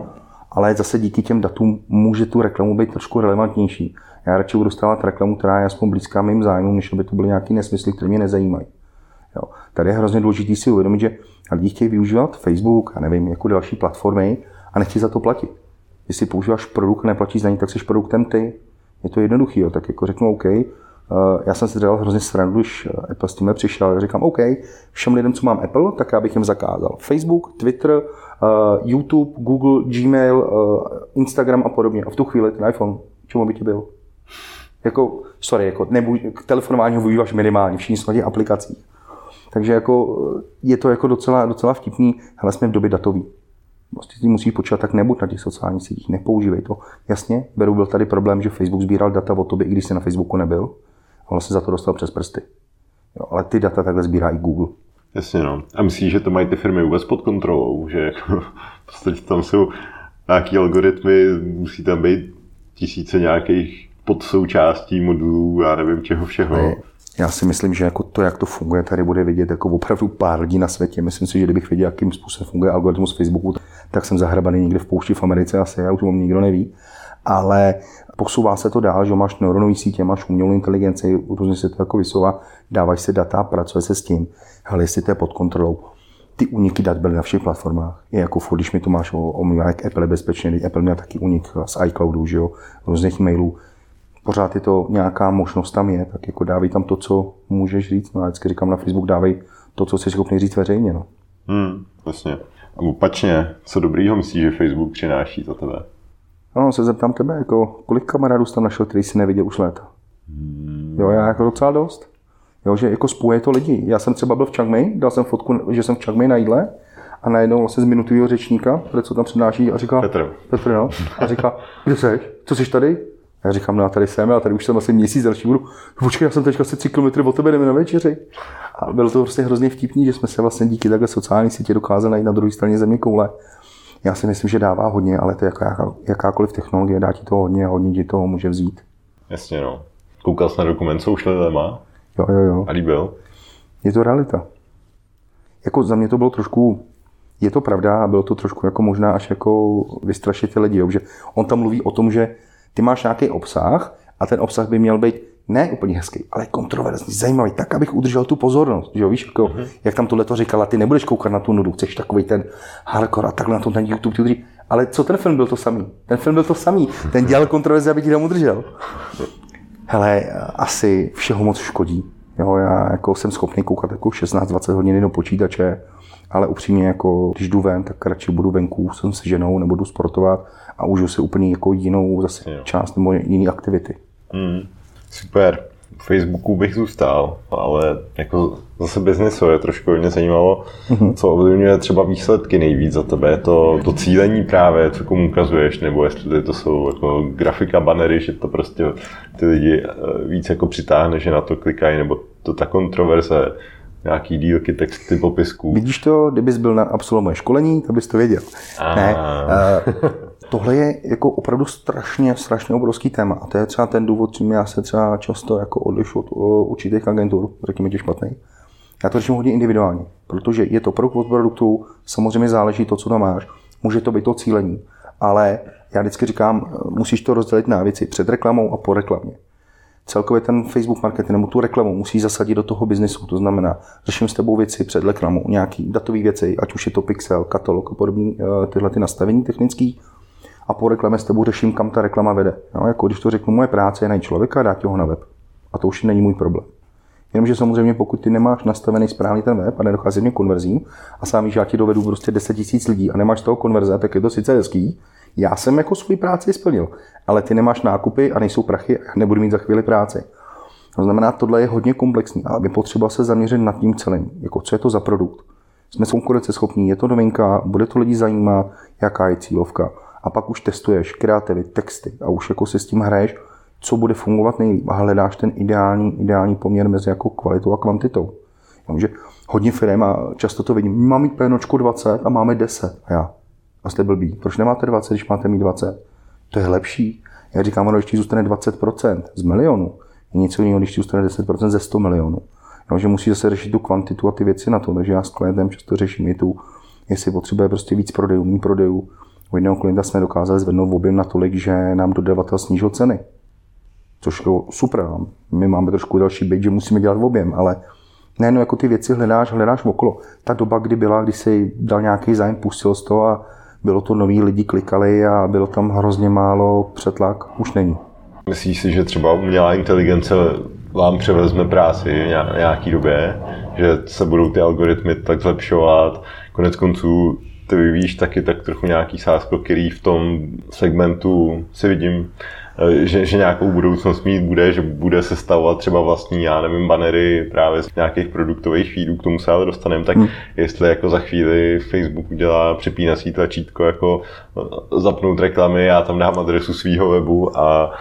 ale zase díky těm datům může tu reklamu být trošku relevantnější. Já radši budu dostávat reklamu, která je aspoň blízká mým zájmům, než aby to byly nějaké nesmysly, které mě nezajímají. Jo. Tady je hrozně důležité si uvědomit, že lidi chtějí využívat Facebook a nevím, jako další platformy a nechtějí za to platit. Jestli používáš produkt a neplatíš za ní, tak jsi produktem ty. Je to jednoduchý, jo. tak jako řeknu OK, uh, já jsem si dělal hrozně srandu, když eh, Apple s tím přišel, říkám OK, všem lidem, co mám Apple, tak já bych jim zakázal Facebook, Twitter, uh, YouTube, Google, Gmail, Instagram a podobně. A v tu chvíli ten iPhone, čemu by ti byl? Jako, sorry, jako nebuď, telefonování ho využíváš minimálně, všichni jsou na aplikacích. Takže jako je to jako docela, docela vtipný, ale jsme v době datový. Vlastně si musíš počítat, tak nebuď na těch sociálních sítích, nepoužívej to. Jasně, beru, byl tady problém, že Facebook sbíral data o tobě, i když jsi na Facebooku nebyl. A vlastně za to dostal přes prsty. Jo, ale ty data takhle sbírá i Google. Jasně, no. A myslíš, že to mají ty firmy vůbec pod kontrolou? Že jako, [laughs] v podstatě tam jsou nějaký algoritmy, musí tam být tisíce nějakých podsoučástí modulů, já nevím čeho všeho. Ne, já si myslím, že jako to, jak to funguje, tady bude vidět jako opravdu pár lidí na světě. Myslím si, že kdybych věděl, jakým způsobem funguje algoritmus Facebooku, tak jsem zahrabaný někde v poušti v Americe asi, já už o nikdo neví. ale posouvá se to dál, že máš neuronové sítě, máš umělou inteligenci, různě se to jako vysouvá, dáváš si data, pracuje se s tím, hele, jestli to je pod kontrolou. Ty úniky dat byly na všech platformách. Je jako furt, když mi to máš o, o jak Apple je bezpečný, Apple měl taky unik z iCloudu, že jo, různých mailů. Pořád je to nějaká možnost tam je, tak jako dávej tam to, co můžeš říct. No a vždycky říkám na Facebook, dávej to, co jsi schopný říct veřejně. No. Hmm, vlastně. A opačně, co dobrýho myslíš, že Facebook přináší za tebe? No, se zeptám tebe, jako, kolik kamarádů jsi tam našel, který jsi neviděl už léta? Hmm. Jo, já jako docela dost. Jo, že jako spojuje to lidi. Já jsem třeba byl v Chiang Mai, dal jsem fotku, že jsem v Chiang Mai na jídle a najednou vlastně z minutového řečníka, co tam přednáší a říká, Petr. Petr, no, a říká, kde jsi? Co jsi tady? Já říkám, no já tady jsem, já tady už jsem asi měsíc další budu. Počkej, já jsem teďka asi 3 km od tebe, jdeme na večeři. A bylo to prostě hrozně vtipný, že jsme se vlastně díky takhle sociální sítě dokázali najít na druhé straně země koule. Já si myslím, že dává hodně, ale to jaká, jakákoliv technologie dá ti to hodně a hodně ti toho může vzít. Jasně, no. Koukal jsi na dokument, co už má? Jo, jo, jo. A líbil? Je to realita. Jako za mě to bylo trošku, je to pravda a bylo to trošku jako možná až jako vystrašit ty lidi, jo? že on tam mluví o tom, že ty máš nějaký obsah a ten obsah by měl být ne úplně hezký, ale kontroverzní, zajímavý, tak, abych udržel tu pozornost. Že jo, víš, jako, uh-huh. jak tam tohle to říkala, ty nebudeš koukat na tu nudu, chceš takový ten hardcore a takhle na to ten YouTube, ty udrží. Ale co ten film byl to samý? Ten film byl to samý. Ten dělal kontroverzi, aby ti tam udržel. Hele, asi všeho moc škodí. Jo, já jako jsem schopný koukat jako 16-20 hodin do počítače, ale upřímně, jako, když jdu ven, tak radši budu venku, jsem se ženou, nebo jdu sportovat a užiju si úplně jako jinou zase jo. část nebo jiné aktivity. Mm, super. V Facebooku bych zůstal, ale jako zase biznesově trošku mě zajímalo, mm-hmm. co ovlivňuje třeba výsledky nejvíc za tebe. Je to, to cílení právě, co komu ukazuješ, nebo jestli to jsou jako grafika, banery, že to prostě ty lidi eh, víc jako přitáhne, že na to klikají, nebo to ta kontroverze, nějaký dílky, texty, popisků. Vidíš to, kdybys byl na absolvované školení, tak bys to věděl. A... Ne, uh, tohle je jako opravdu strašně, strašně obrovský téma. A to je třeba ten důvod, čím já se třeba často jako odlišu od určitých agentur, řekněme těch špatných. Já to řeším hodně individuálně, protože je to produkt od produktu, samozřejmě záleží to, co tam máš, může to být to cílení, ale já vždycky říkám, musíš to rozdělit na věci před reklamou a po reklamě celkově ten Facebook marketing nebo tu reklamu musí zasadit do toho biznesu. To znamená, řeším s tebou věci před reklamou, nějaký datové věci, ať už je to pixel, katalog a podobné eh, tyhle ty nastavení technické. A po reklamě s tebou řeším, kam ta reklama vede. No, jako když to řeknu, moje práce je najít člověka a dát ho na web. A to už není můj problém. Jenomže samozřejmě, pokud ty nemáš nastavený správně ten web a nedochází mě konverzím a sám víš, já ti dovedu prostě 10 000 lidí a nemáš toho konverze, tak je to sice hezký, já jsem jako svůj práci splnil, ale ty nemáš nákupy a nejsou prachy a nebudu mít za chvíli práci. To znamená, tohle je hodně komplexní, ale je potřeba se zaměřit nad tím celým, jako co je to za produkt. Jsme konkurenceschopní, je to novinka, bude to lidi zajímat, jaká je cílovka. A pak už testuješ kreativy, texty a už jako se s tím hraješ, co bude fungovat nejlíp a hledáš ten ideální, ideální poměr mezi jako kvalitou a kvantitou. Takže hodně firm a často to vidím, mám mít PNOčko 20 a máme 10. A já, a jste blbí. Proč nemáte 20, když máte mít 20? To je lepší. Já říkám, ono, když ti zůstane 20% z milionu, je něco jiného, když ti zůstane 10% ze 100 milionů. No, že musí zase řešit tu kvantitu a ty věci na to. Takže já s klientem často řeším i tu, jestli potřebuje prostě víc prodejů, méně prodejů. U jednoho klienta jsme dokázali zvednout objem natolik, že nám dodavatel snížil ceny. Což je super. My máme trošku další byt, že musíme dělat objem, ale ne, no jako ty věci hledáš, hledáš okolo. Ta doba, kdy byla, kdy si dal nějaký zájem, pustil z toho a bylo to nový, lidi klikali a bylo tam hrozně málo přetlak, už není. Myslíš si, že třeba umělá inteligence vám převezme práci v nějaký době, že se budou ty algoritmy tak zlepšovat, konec konců ty vyvíjíš taky tak trochu nějaký sásko, který v tom segmentu si vidím že, že nějakou budoucnost mít bude, že bude se stavovat třeba vlastní, já nevím, banery právě z nějakých produktových feedů, k tomu se ale dostaneme, tak hmm. jestli jako za chvíli Facebook udělá přepínací tlačítko, jako eh, zapnout reklamy, já tam dám adresu svého webu a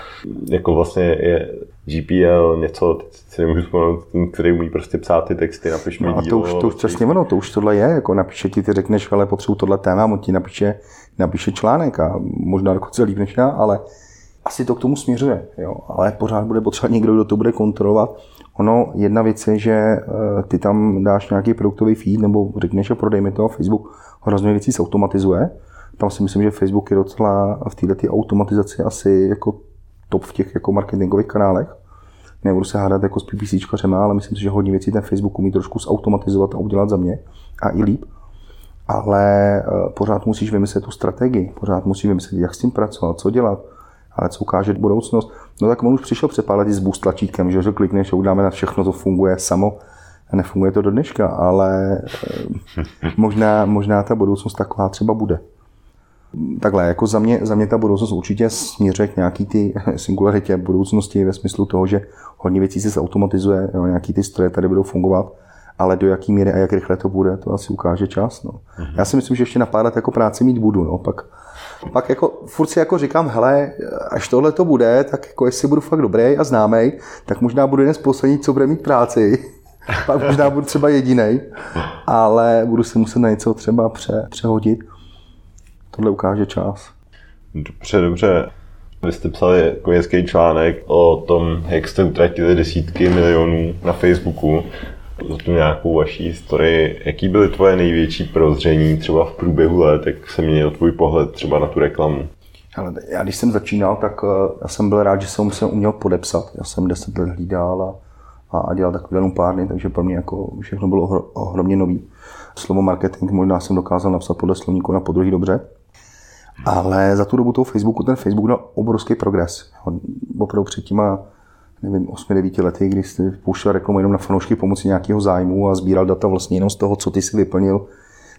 jako vlastně je GPL, něco, teď si nemůžu vzpomenout, který umí prostě psát ty texty, napiš mi no a to už, to už přesně ono, to už tohle je, jako napíše ti, ty řekneš, ale potřebuji tohle téma, on ti napíše, napíše článek a možná dokonce líp než já, ale asi to k tomu směřuje, jo, ale pořád bude potřeba někdo, kdo to bude kontrolovat. Ono, jedna věc je, že eh, ty tam dáš nějaký produktový feed, nebo řekneš, že prodej mi to, Facebook hrozně věcí se automatizuje, tam si myslím, že Facebook je docela v této automatizaci asi jako top v těch jako marketingových kanálech. Nebudu se hádat jako s PPCčkařema, ale myslím si, že hodně věcí ten Facebook umí trošku zautomatizovat a udělat za mě a i líp. Ale eh, pořád musíš vymyslet tu strategii, pořád musíš vymyslet, jak s tím pracovat, co dělat, ale co ukáže budoucnost. No tak on už přišel před pár s boost tlačítkem, že, že klikneš a udáme na všechno, to funguje samo. A nefunguje to do dneška, ale eh, [laughs] možná, možná ta budoucnost taková třeba bude. Takhle, jako za mě, za mě ta budoucnost určitě směřuje k nějaký ty [laughs] singularitě budoucnosti ve smyslu toho, že hodně věcí se zautomatizuje, jo, nějaký ty stroje tady budou fungovat, ale do jaký míry a jak rychle to bude, to asi ukáže čas. No. Mm-hmm. Já si myslím, že ještě na pár let jako práci mít budu. No. Pak, pak jako, furt si jako říkám, hele, až tohle to bude, tak jako jestli budu fakt dobrý a známý, tak možná budu jeden z posledních, co bude mít práci. [laughs] pak možná budu třeba jediný, ale budu se muset na něco třeba pře, přehodit tohle ukáže čas. Dobře, dobře. Vy jste psali jako hezký článek o tom, jak jste utratili desítky milionů na Facebooku za tu nějakou vaší historii. Jaký byly tvoje největší prozření třeba v průběhu let, jak se měnil tvůj pohled třeba na tu reklamu? Ale já když jsem začínal, tak eh, já jsem byl rád, že jsem se uměl podepsat. Já jsem deset let hlídal a, a dělal pár dny, takže pro mě jako všechno bylo ohromně nový. Slovo marketing možná jsem dokázal napsat podle slovníku na podruhý dobře. Ale za tu dobu toho Facebooku, ten Facebook dal obrovský progres. Opravdu před těma nevím, 8-9 lety, kdy jste pouštěl reklamu jenom na fanoušky pomocí nějakého zájmu a sbíral data vlastně jenom z toho, co ty si vyplnil,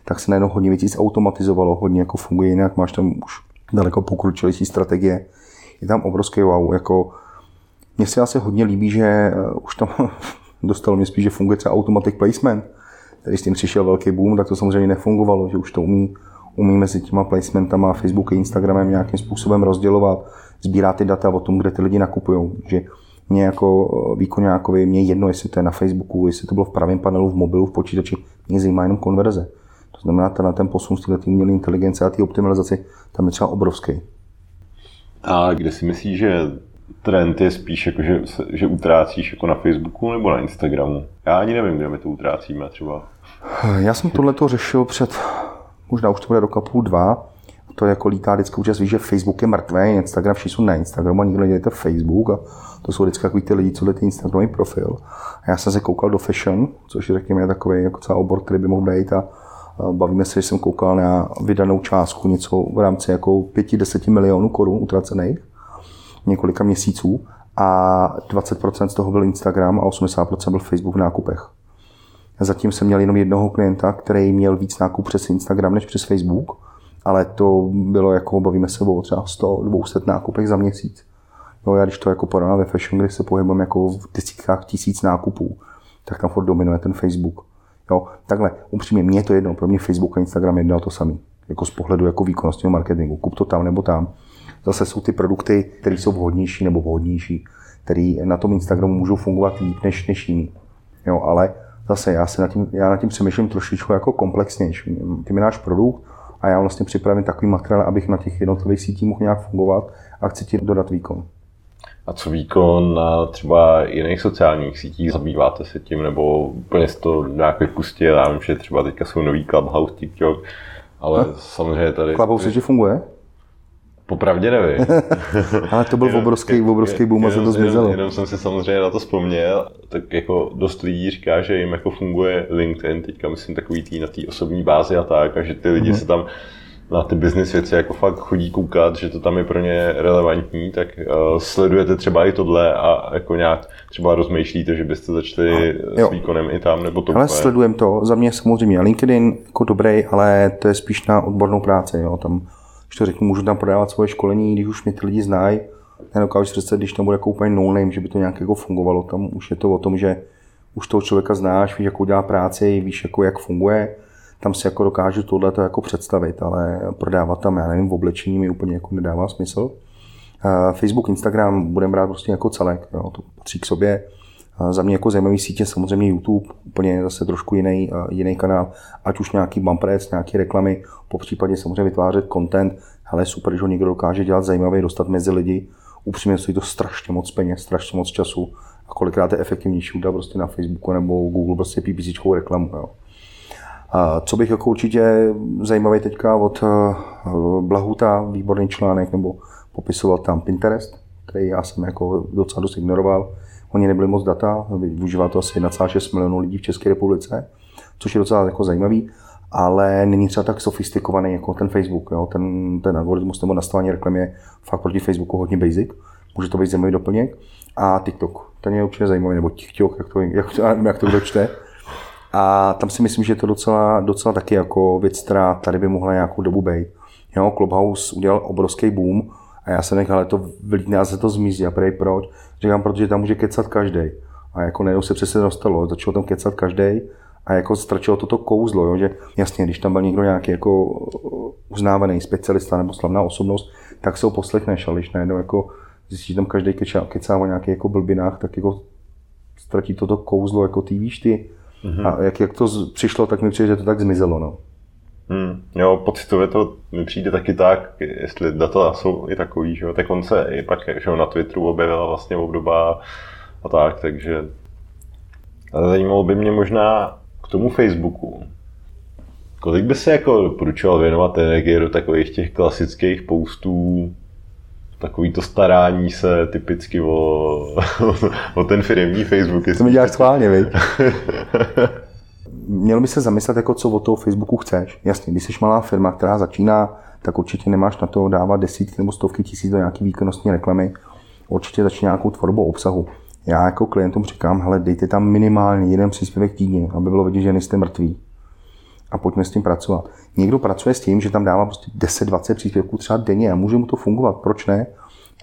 tak se najednou hodně věcí automatizovalo, hodně jako funguje jinak, máš tam už daleko pokročilejší strategie. Je tam obrovský wow, jako mně se asi hodně líbí, že eh, už tam [laughs] dostalo mě spíš, že funguje třeba automatic placement, který s tím přišel velký boom, tak to samozřejmě nefungovalo, že už to umí umí mezi těma placementama Facebook a Instagramem nějakým způsobem rozdělovat, sbírá ty data o tom, kde ty lidi nakupují. Že mě jako eh, výkonňákovi, mě jedno, jestli to je na Facebooku, jestli to bylo v pravém panelu, v mobilu, v počítači, mě zajímá jenom konverze. To znamená, ten, ten posun z této umělé inteligence a té optimalizaci tam je třeba obrovský. A kde si myslíš, že trend je spíš jako, že, že utrácíš jako na Facebooku nebo na Instagramu? Já ani nevím, kde my to utrácíme třeba. Já jsem tohleto řešil před možná už to bude roka půl, dva, to jako lítá vždycky účast, víš, že Facebook je mrtvý, Instagram, všichni jsou na Instagramu a nikdo nedělejte Facebook a to jsou vždycky takový ty lidi, co ty Instagramový profil. A já jsem se koukal do fashion, což řekněme je takový jako celý obor, který by mohl být a bavíme se, že jsem koukal na vydanou částku něco v rámci jako 5-10 milionů korun utracených několika měsíců a 20% z toho byl Instagram a 80% byl Facebook v nákupech. Zatím jsem měl jenom jednoho klienta, který měl víc nákup přes Instagram než přes Facebook, ale to bylo jako, bavíme se o třeba 100, 200 nákupech za měsíc. Jo, já když to jako porovnám ve fashion, kde se pohybujeme jako v desítkách tisíc nákupů, tak tam furt dominuje ten Facebook. Jo, takhle, upřímně, mně je to jedno, pro mě Facebook a Instagram je jedno to samý. Jako z pohledu jako výkonnostního marketingu. Kup to tam nebo tam. Zase jsou ty produkty, které jsou vhodnější nebo vhodnější, které na tom Instagramu můžou fungovat líp než, než jiný. Jo, ale zase já, se nad tím, já nad tím přemýšlím trošičku jako komplexnější. Ty mi náš produkt a já vlastně připravím takový materiál, abych na těch jednotlivých sítích mohl nějak fungovat a chci ti dodat výkon. A co výkon na třeba jiných sociálních sítích? Zabýváte se tím nebo úplně z to nějak vypustil? Já vím, že třeba teďka jsou nový Clubhouse, TikTok, ale hm? samozřejmě tady... Clubhouse že funguje? Popravdě nevím. [laughs] Ale to byl jenom, obrovský, obrovský boom a se to zmizelo. Jenom, jenom jsem si samozřejmě na to vzpomněl, tak jako dost lidí říká, že jim jako funguje LinkedIn, teďka myslím takový tý na té osobní bázi a tak, a že ty lidi mm-hmm. se tam na ty business věci jako fakt chodí koukat, že to tam je pro ně relevantní, tak uh, sledujete třeba i tohle a jako nějak třeba rozmýšlíte, že byste začali a, s výkonem i tam, nebo to Ale sledujeme to, za mě samozřejmě LinkedIn jako dobrý, ale to je spíš na odbornou práci, jo, tam když to řeknu, můžu tam prodávat svoje školení, když už mě ty lidi znají, nedokážu si představit, když tam bude jako úplně no name, že by to nějak jako fungovalo. Tam už je to o tom, že už toho člověka znáš, víš, jakou dělá práci, víš, jako jak funguje, tam si jako dokážu tohle to jako představit, ale prodávat tam, já nevím, v oblečení mi úplně jako nedává smysl. Uh, Facebook, Instagram budeme brát prostě jako celek, jo, to patří k sobě. Za mě jako zajímavý sítě samozřejmě YouTube, úplně zase trošku jiný, jiný kanál, ať už nějaký bumpress, nějaké reklamy, po případě samozřejmě vytvářet content, ale super, že ho někdo dokáže dělat zajímavý, dostat mezi lidi, upřímně stojí to strašně moc peněz, strašně moc času a kolikrát je efektivnější udělat prostě na Facebooku nebo Google prostě PPC reklamu. Jo. A co bych jako určitě zajímavý teďka od eh, Blahuta, výborný článek, nebo popisoval tam Pinterest, který já jsem jako docela dost ignoroval. Oni nebyli moc data, využívá to asi 1,6 milionů lidí v České republice, což je docela jako zajímavý, ale není třeba tak sofistikovaný jako ten Facebook. Jo? Ten, ten algoritmus nebo nastavení reklamy je fakt proti Facebooku hodně basic. Může to být zajímavý doplněk. A TikTok, ten je určitě zajímavý, nebo TikTok, jak to, jak, jak to kdo čte. A tam si myslím, že je to docela, docela taky jako věc, která tady by mohla nějakou dobu být. Jo, Clubhouse udělal obrovský boom a já jsem nechal, ale to vylítne a se to zmizí. A prej proč? Říkám, protože tam může kecat každý. A jako najednou se přesně dostalo, začalo tam kecat každý a jako ztračilo toto kouzlo, jo, že jasně, když tam byl někdo nějaký jako uznávaný specialista nebo slavná osobnost, tak se ho poslechneš, ale když najednou jako zjistíš, že tam každý kecá o nějakých jako blbinách, tak jako ztratí toto kouzlo, jako ty víš ty. Mm-hmm. A jak, jak to z, přišlo, tak mi přijde, že to tak zmizelo. No. Hmm. Jo, pocitově to mi přijde taky tak, jestli data jsou i takový, že jo, tak on se i pak že jo, na Twitteru objevila vlastně obdoba a tak, takže ale zajímalo by mě možná k tomu Facebooku. Kolik by se jako doporučoval věnovat energie do takových těch klasických postů, takový to starání se typicky o, [laughs] o ten firmní Facebook. To mi děláš schválně, viď? [laughs] Měl by se zamyslet, jako co od toho Facebooku chceš. Jasně, když jsi malá firma, která začíná, tak určitě nemáš na to dávat desítky nebo stovky tisíc do nějaký výkonnostní reklamy. Určitě začne nějakou tvorbou obsahu. Já jako klientům říkám, hele, dejte tam minimálně jeden příspěvek týdně, aby bylo vidět, že nejste mrtví. A pojďme s tím pracovat. Někdo pracuje s tím, že tam dává prostě 10-20 příspěvků třeba denně a může mu to fungovat. Proč ne?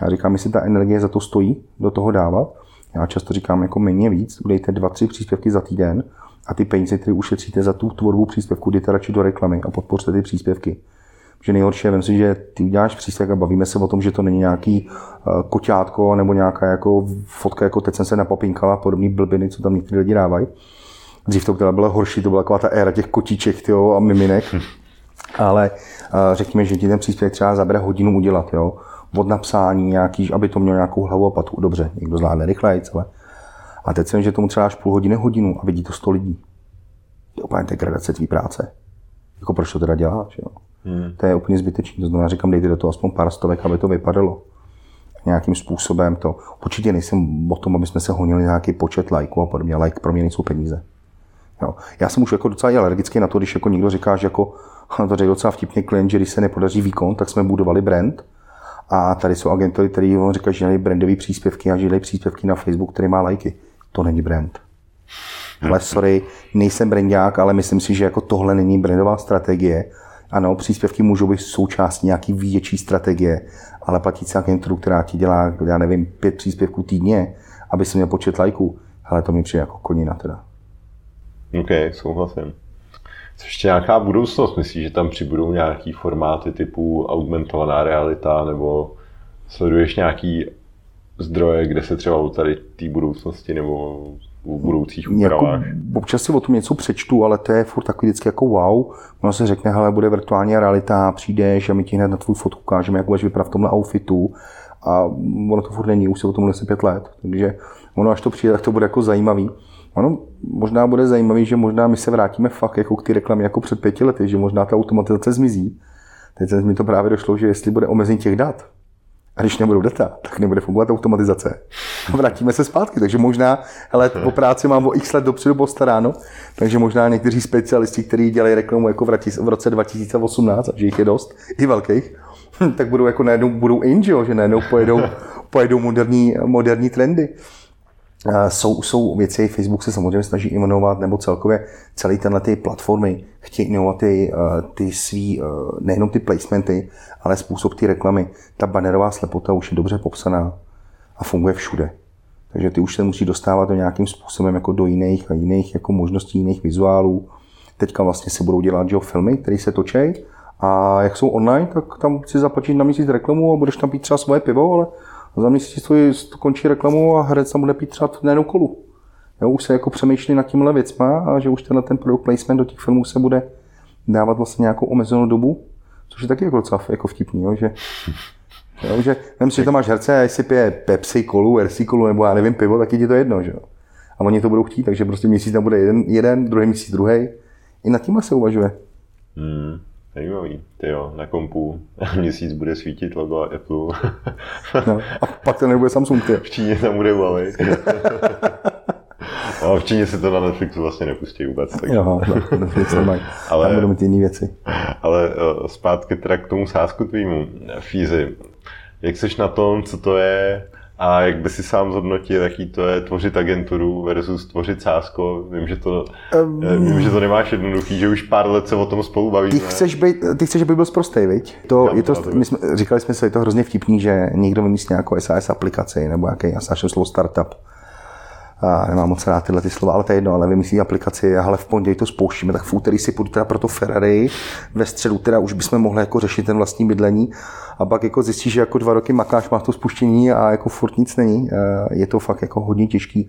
Já říkám, jestli ta energie za to stojí do toho dávat. Já často říkám jako méně víc, dejte 2-3 příspěvky za týden a ty peníze, které ušetříte za tu tvorbu příspěvku, jděte radši do reklamy a podpořte ty příspěvky. Že nejhorší je, si, že ty uděláš příspěvek a bavíme se o tom, že to není nějaký uh, koťátko nebo nějaká jako fotka, jako teď jsem se napopinkala, podobný blbiny, co tam někteří lidi dávají. Dřív to teda bylo horší, to byla taková ta éra těch kotíček tyjo, a miminek. Ale uh, řekněme, že ti ten příspěvek třeba zabere hodinu udělat. Jo? Od napsání nějaký, aby to mělo nějakou hlavu a patu. Dobře, někdo zvládne rychleji, ale a teď jsem, že tomu třeba až půl hodiny, hodinu a vidí to 100 lidí. To je úplně degradace tvý práce. Jako proč to teda děláš? Jo? Hmm. To je úplně zbytečné. To znamená, říkám, dejte do toho aspoň pár stovek, aby to vypadalo. Nějakým způsobem to. Určitě nejsem o tom, aby jsme se honili nějaký počet lajků a podobně. Like pro mě nejsou peníze. Jo. Já jsem už jako docela alergický na to, když jako někdo říká, že jako, [laughs] to řekl docela vtipně klient, že když se nepodaří výkon, tak jsme budovali brand. A tady jsou agentury, on říká, že dělají brandové příspěvky a že dělají příspěvky na Facebook, který má lajky to není brand. Ale sorry, nejsem brandák, ale myslím si, že jako tohle není brandová strategie. Ano, příspěvky můžou být součástí nějaký větší strategie, ale platící agenturu, která ti dělá, já nevím, pět příspěvků týdně, aby si měl počet lajků, ale to mi přijde jako konina teda. OK, souhlasím. Co ještě nějaká budoucnost? Myslíš, že tam přibudou nějaký formáty typu augmentovaná realita, nebo sleduješ nějaký zdroje, kde se třeba o tady té budoucnosti nebo v budoucích úpravách? Jako, občas si o tom něco přečtu, ale to je furt takový vždycky jako wow. Ono se řekne, hele, bude virtuální realita, přijdeš a my ti hned na tvůj fotku ukážeme, jak budeš vypadat v tomhle outfitu. A ono to furt není, už se o tom asi pět let. Takže ono, až to přijde, tak to bude jako zajímavý. Ono možná bude zajímavý, že možná my se vrátíme fakt jako k té reklamě jako před pěti lety, že možná ta automatizace zmizí. Teď mi to právě došlo, že jestli bude omezení těch dat, a když nebudou data, tak nebude fungovat automatizace. A vrátíme se zpátky. Takže možná, hele, po práci mám o x let dopředu postaráno, takže možná někteří specialisti, kteří dělají reklamu jako v roce 2018, a že jich je dost, i velkých, tak budou jako najednou budou in, že najednou pojedou, pojedou moderní, moderní trendy. Jsou, jsou věci, Facebook se samozřejmě snaží inovovat, nebo celkově celý tenhle ty platformy chtějí inovovat ty, eh, ty svý, eh, nejenom ty placementy, ale způsob ty reklamy. Ta bannerová slepota už je dobře popsaná a funguje všude. Takže ty už se musí dostávat do nějakým způsobem jako do jiných a jiných jako možností, jiných vizuálů. Teďka vlastně se budou dělat že, filmy, které se točí a jak jsou online, tak tam si zaplatíš na měsíc reklamu a budeš tam pít třeba svoje pivo, ale za měsíc tvůj končí reklamu a herec tam bude pít třeba na kolu. Jo, už se jako přemýšlí nad tímhle věcma a že už tenhle ten product placement do těch filmů se bude dávat vlastně nějakou omezenou dobu, což je taky jako docela jako vtipný, jo, že Jo, že vem si, že tam máš herce a jestli pije Pepsi, kolu, RC kolu nebo já nevím, pivo, tak je ti to jedno, že jo. A oni to budou chtít, takže prostě měsíc tam bude jeden, jeden druhý měsíc druhý. I nad tímhle se uvažuje. Hmm, zajímavý. Ty jo, na kompu [laughs] měsíc bude svítit logo Apple. no, a pak to nebude Samsung, ty. [laughs] V Číně tam bude Huawei. [laughs] No, v Číně si to na Netflixu vlastně nepustí vůbec. Tak. Jo, no, Netflix nemají. Ale, tam budou mít jiné věci. Ale uh, zpátky teda k tomu sásku tvýmu, Fízy. Jak jsi na tom, co to je a jak by si sám zhodnotil, jaký to je tvořit agenturu versus tvořit sásko? Vím, že to, um, vím, že to nemáš jednoduchý, že už pár let se o tom spolu bavíme. Ty chceš, být, ty chceš, aby byl zprostej, viď? To, je to, my jsme, říkali jsme si, je to hrozně vtipný, že někdo vymyslí nějakou SAS aplikaci nebo nějaký, já slovo startup a nemám moc rád tyhle ty slova, ale to je jedno, ale vymyslí aplikaci, ale v pondělí to spouštíme, tak v úterý si půjdu teda pro to Ferrari, ve středu teda už bychom mohli jako řešit ten vlastní bydlení a pak jako zjistíš, že jako dva roky makáš, máš to spuštění a jako furt nic není. Eh, je to fakt jako hodně těžký.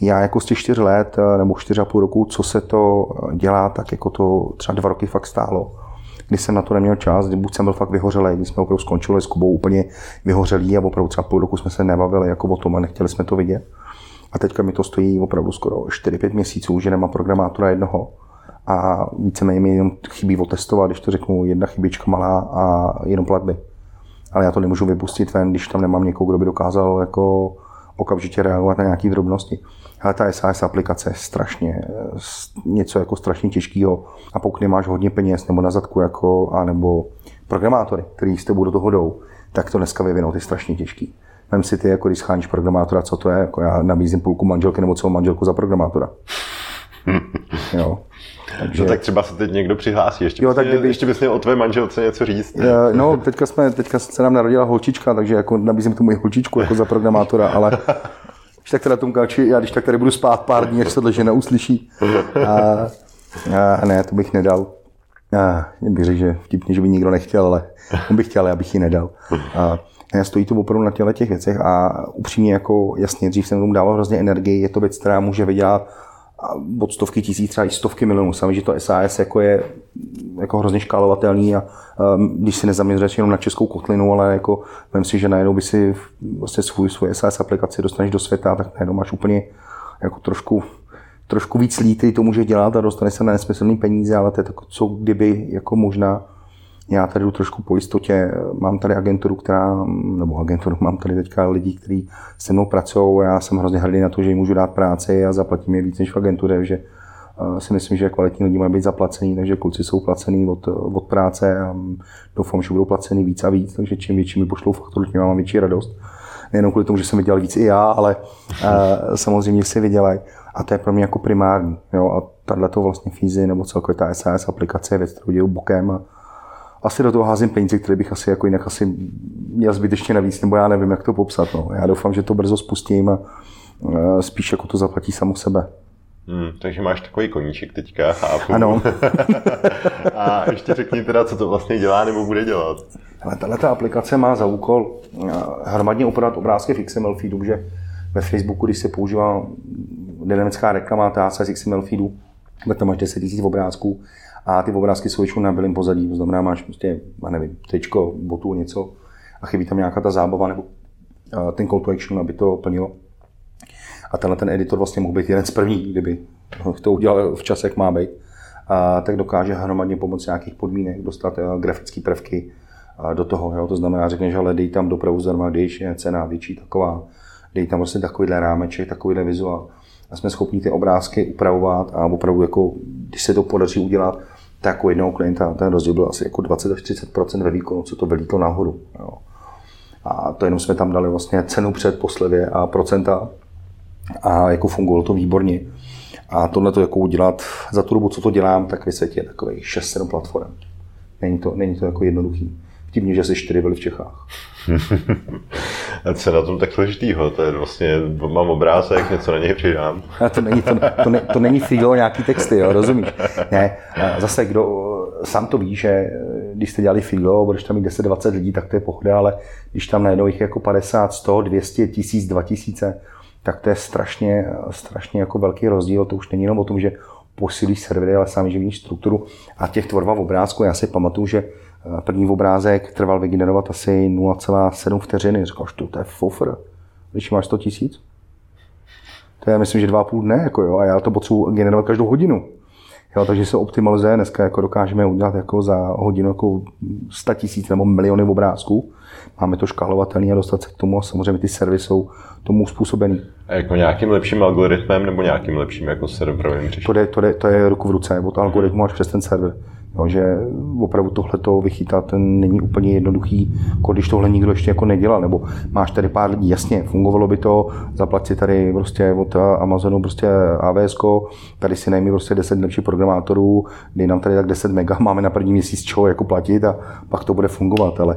Já jako z těch čtyř let eh, nebo čtyři a půl roku, co se to dělá, tak jako to třeba dva roky fakt stálo kdy jsem na to neměl čas, kdy buď jsem byl fakt vyhořelý, kdy jsme opravdu skončili s Kubou úplně vyhořelý a opravdu třeba půl roku jsme se nebavili jako o tom a nechtěli jsme to vidět. A teďka mi to stojí opravdu skoro 4-5 měsíců, že nemám programátora jednoho a víceméně mi jenom chybí otestovat, když to řeknu, jedna chybička malá a jenom platby. Ale já to nemůžu vypustit ven, když tam nemám někoho, kdo by dokázal jako okamžitě reagovat na nějaké drobnosti. Ale ta SAS aplikace je strašně, něco jako strašně těžkého. A pokud nemáš hodně peněz nebo na zadku, jako, a nebo programátory, který s tebou do toho jdou, tak to dneska vyvinout je strašně těžký. Vem si ty, jako když scháníš programátora, co to je, jako já nabízím půlku manželky nebo celou manželku za programátora. [laughs] jo. Takže... No tak třeba se teď někdo přihlásí, ještě, jo, tak kdyby... ještě bys měl o tvé manželce něco říct. Ne? No, teďka, jsme, teďka se nám narodila holčička, takže jako nabízím tu moji holčičku jako za programátora, ale [laughs] když tak teda tomu káči, já když tak tady budu spát pár dní, až se to žena uslyší. A, a, ne, to bych nedal. A, bych řekl, že vtipně, že by nikdo nechtěl, ale on bych chtěl, já bych ji nedal. A, stojí to opravdu na těle těch věcech a upřímně jako jasně, dřív jsem tomu dával hrozně energii, je to věc, která může vydělat od stovky tisíc, třeba i stovky milionů. Sami, že to SAS jako je jako hrozně škálovatelný a um, když si nezaměřuješ jenom na českou kotlinu, ale jako vím si, že najednou by si vlastně svůj, svůj SAS aplikaci dostaneš do světa, tak najednou máš úplně jako trošku trošku víc lidí, to může dělat a dostane se na nesmyslný peníze, ale to je tak, co kdyby jako možná já tady jdu trošku po jistotě, mám tady agenturu, která, nebo agenturu, mám tady teďka lidi, kteří se mnou pracují já jsem hrozně hrdý na to, že jim můžu dát práci a zaplatím je víc než v agentuře, že eh, si myslím, že kvalitní lidi mají být zaplacení, takže kluci jsou placený od, od práce a doufám, že budou placený víc a víc, takže čím větší mi pošlou fakturu, tím mám větší radost. Nejenom kvůli tomu, že jsem vydělal víc i já, ale uh, samozřejmě si vydělají. A to je pro mě jako primární. Jo? A tahle to vlastně Fízy nebo celkově ta SAS aplikace je věc, kterou dělám bokem a, asi do toho házím peníze, které bych asi jako jinak asi měl zbytečně navíc, nebo já nevím, jak to popsat. No. Já doufám, že to brzo spustím a spíš jako to zaplatí samo sebe. Hmm, takže máš takový koníček teďka, chápu. Ano. [laughs] a ještě řekni teda, co to vlastně dělá nebo bude dělat. Ale tahle aplikace má za úkol hromadně upravat obrázky v XML feedu, že ve Facebooku, když se používá dynamická reklama tása z XML feedu, tak tam máš 10 000 obrázků a ty obrázky jsou většinou na bělém pozadí, to znamená, máš prostě, já nevím, tričko, botu, něco a chybí tam nějaká ta zábava nebo ten call to action, aby to plnilo. A tenhle ten editor vlastně mohl být jeden z prvních, kdyby to udělal v čase, jak má být. A tak dokáže hromadně pomocí nějakých podmínek dostat grafické prvky do toho. Jo? To znamená, řekneš, ale dej tam dopravu zdarma, když je cena větší taková, dej tam prostě takovýhle rámeček, takovýhle vizuál. A jsme schopni ty obrázky upravovat a opravdu, jako, když se to podaří udělat, tak jako jednoho klienta ten rozdíl byl asi jako 20 až 30% ve výkonu, co to vylítlo nahoru. Jo. A to jenom jsme tam dali vlastně cenu před poslevě a procenta a jako fungovalo to výborně. A tohle to jako udělat za tu dobu, co to dělám, tak ve světě je takových 6-7 platform. Není to, není to jako jednoduchý. Vtipně, že se čtyři byly v Čechách. [laughs] A co na tom tak složitýho? To je vlastně, mám obrázek, něco na něj přidám. A to není, to, to, ne, to není freelo nějaký texty, jo, rozumíš? Ne, zase kdo, sám to ví, že když jste dělali freelo, budeš tam mít 10-20 lidí, tak to je pochoda, ale když tam najednou jich jako 50, 100, 200, 1000, 2000, tak to je strašně, strašně jako velký rozdíl. To už není jenom o tom, že posílíš servery, ale sami, že vidíš strukturu a těch tvorba v obrázku. Já si pamatuju, že První obrázek trval vygenerovat asi 0,7 vteřiny. Říkal, že to je fofr. Když máš 100 tisíc? To je, myslím, že dva půl dne, jako jo, a já to potřebuji generovat každou hodinu. Jo, takže se optimalizuje, dneska jako dokážeme udělat jako za hodinu jako 100 tisíc nebo miliony obrázků. Máme to škálovatelné a dostat se k tomu a samozřejmě ty servisy jsou tomu způsobený. A jako nějakým lepším algoritmem nebo nějakým lepším jako serverovým řešením? To, to, to je ruku v ruce, od algoritmu až přes ten server. Jo, že opravdu tohle to vychytat není úplně jednoduchý, jako když tohle nikdo ještě jako nedělal, nebo máš tady pár lidí, jasně, fungovalo by to, zaplat si tady prostě od Amazonu prostě AWS, tady si najmi prostě 10 lepších programátorů, dej nám tady tak 10 mega, [laughs] máme na první měsíc čeho jako platit a pak to bude fungovat, ale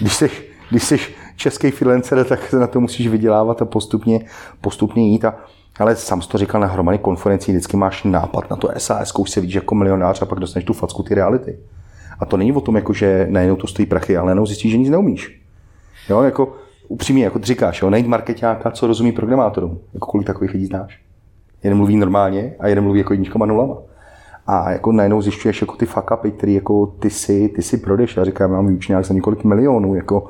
když jsi, když jsi český freelancer, tak na to musíš vydělávat a postupně, postupně jít a ale sám to říkal na hromadě konferencí, vždycky máš nápad na to SAS, už se vidíš jako milionář a pak dostaneš tu facku ty reality. A to není o tom, jako, že najednou to stojí prachy, ale najednou zjistíš, že nic neumíš. Jo, jako upřímně, jako říkáš, jo, najít marketáka, co rozumí programátorům. Jako kolik takových lidí znáš? Jeden mluví normálně a jeden mluví jako jedničkama nulama. A jako najednou zjišťuješ jako ty fuck upy, který jako ty si, ty si prodeš. Já říkám, já mám výučňák za několik milionů, jako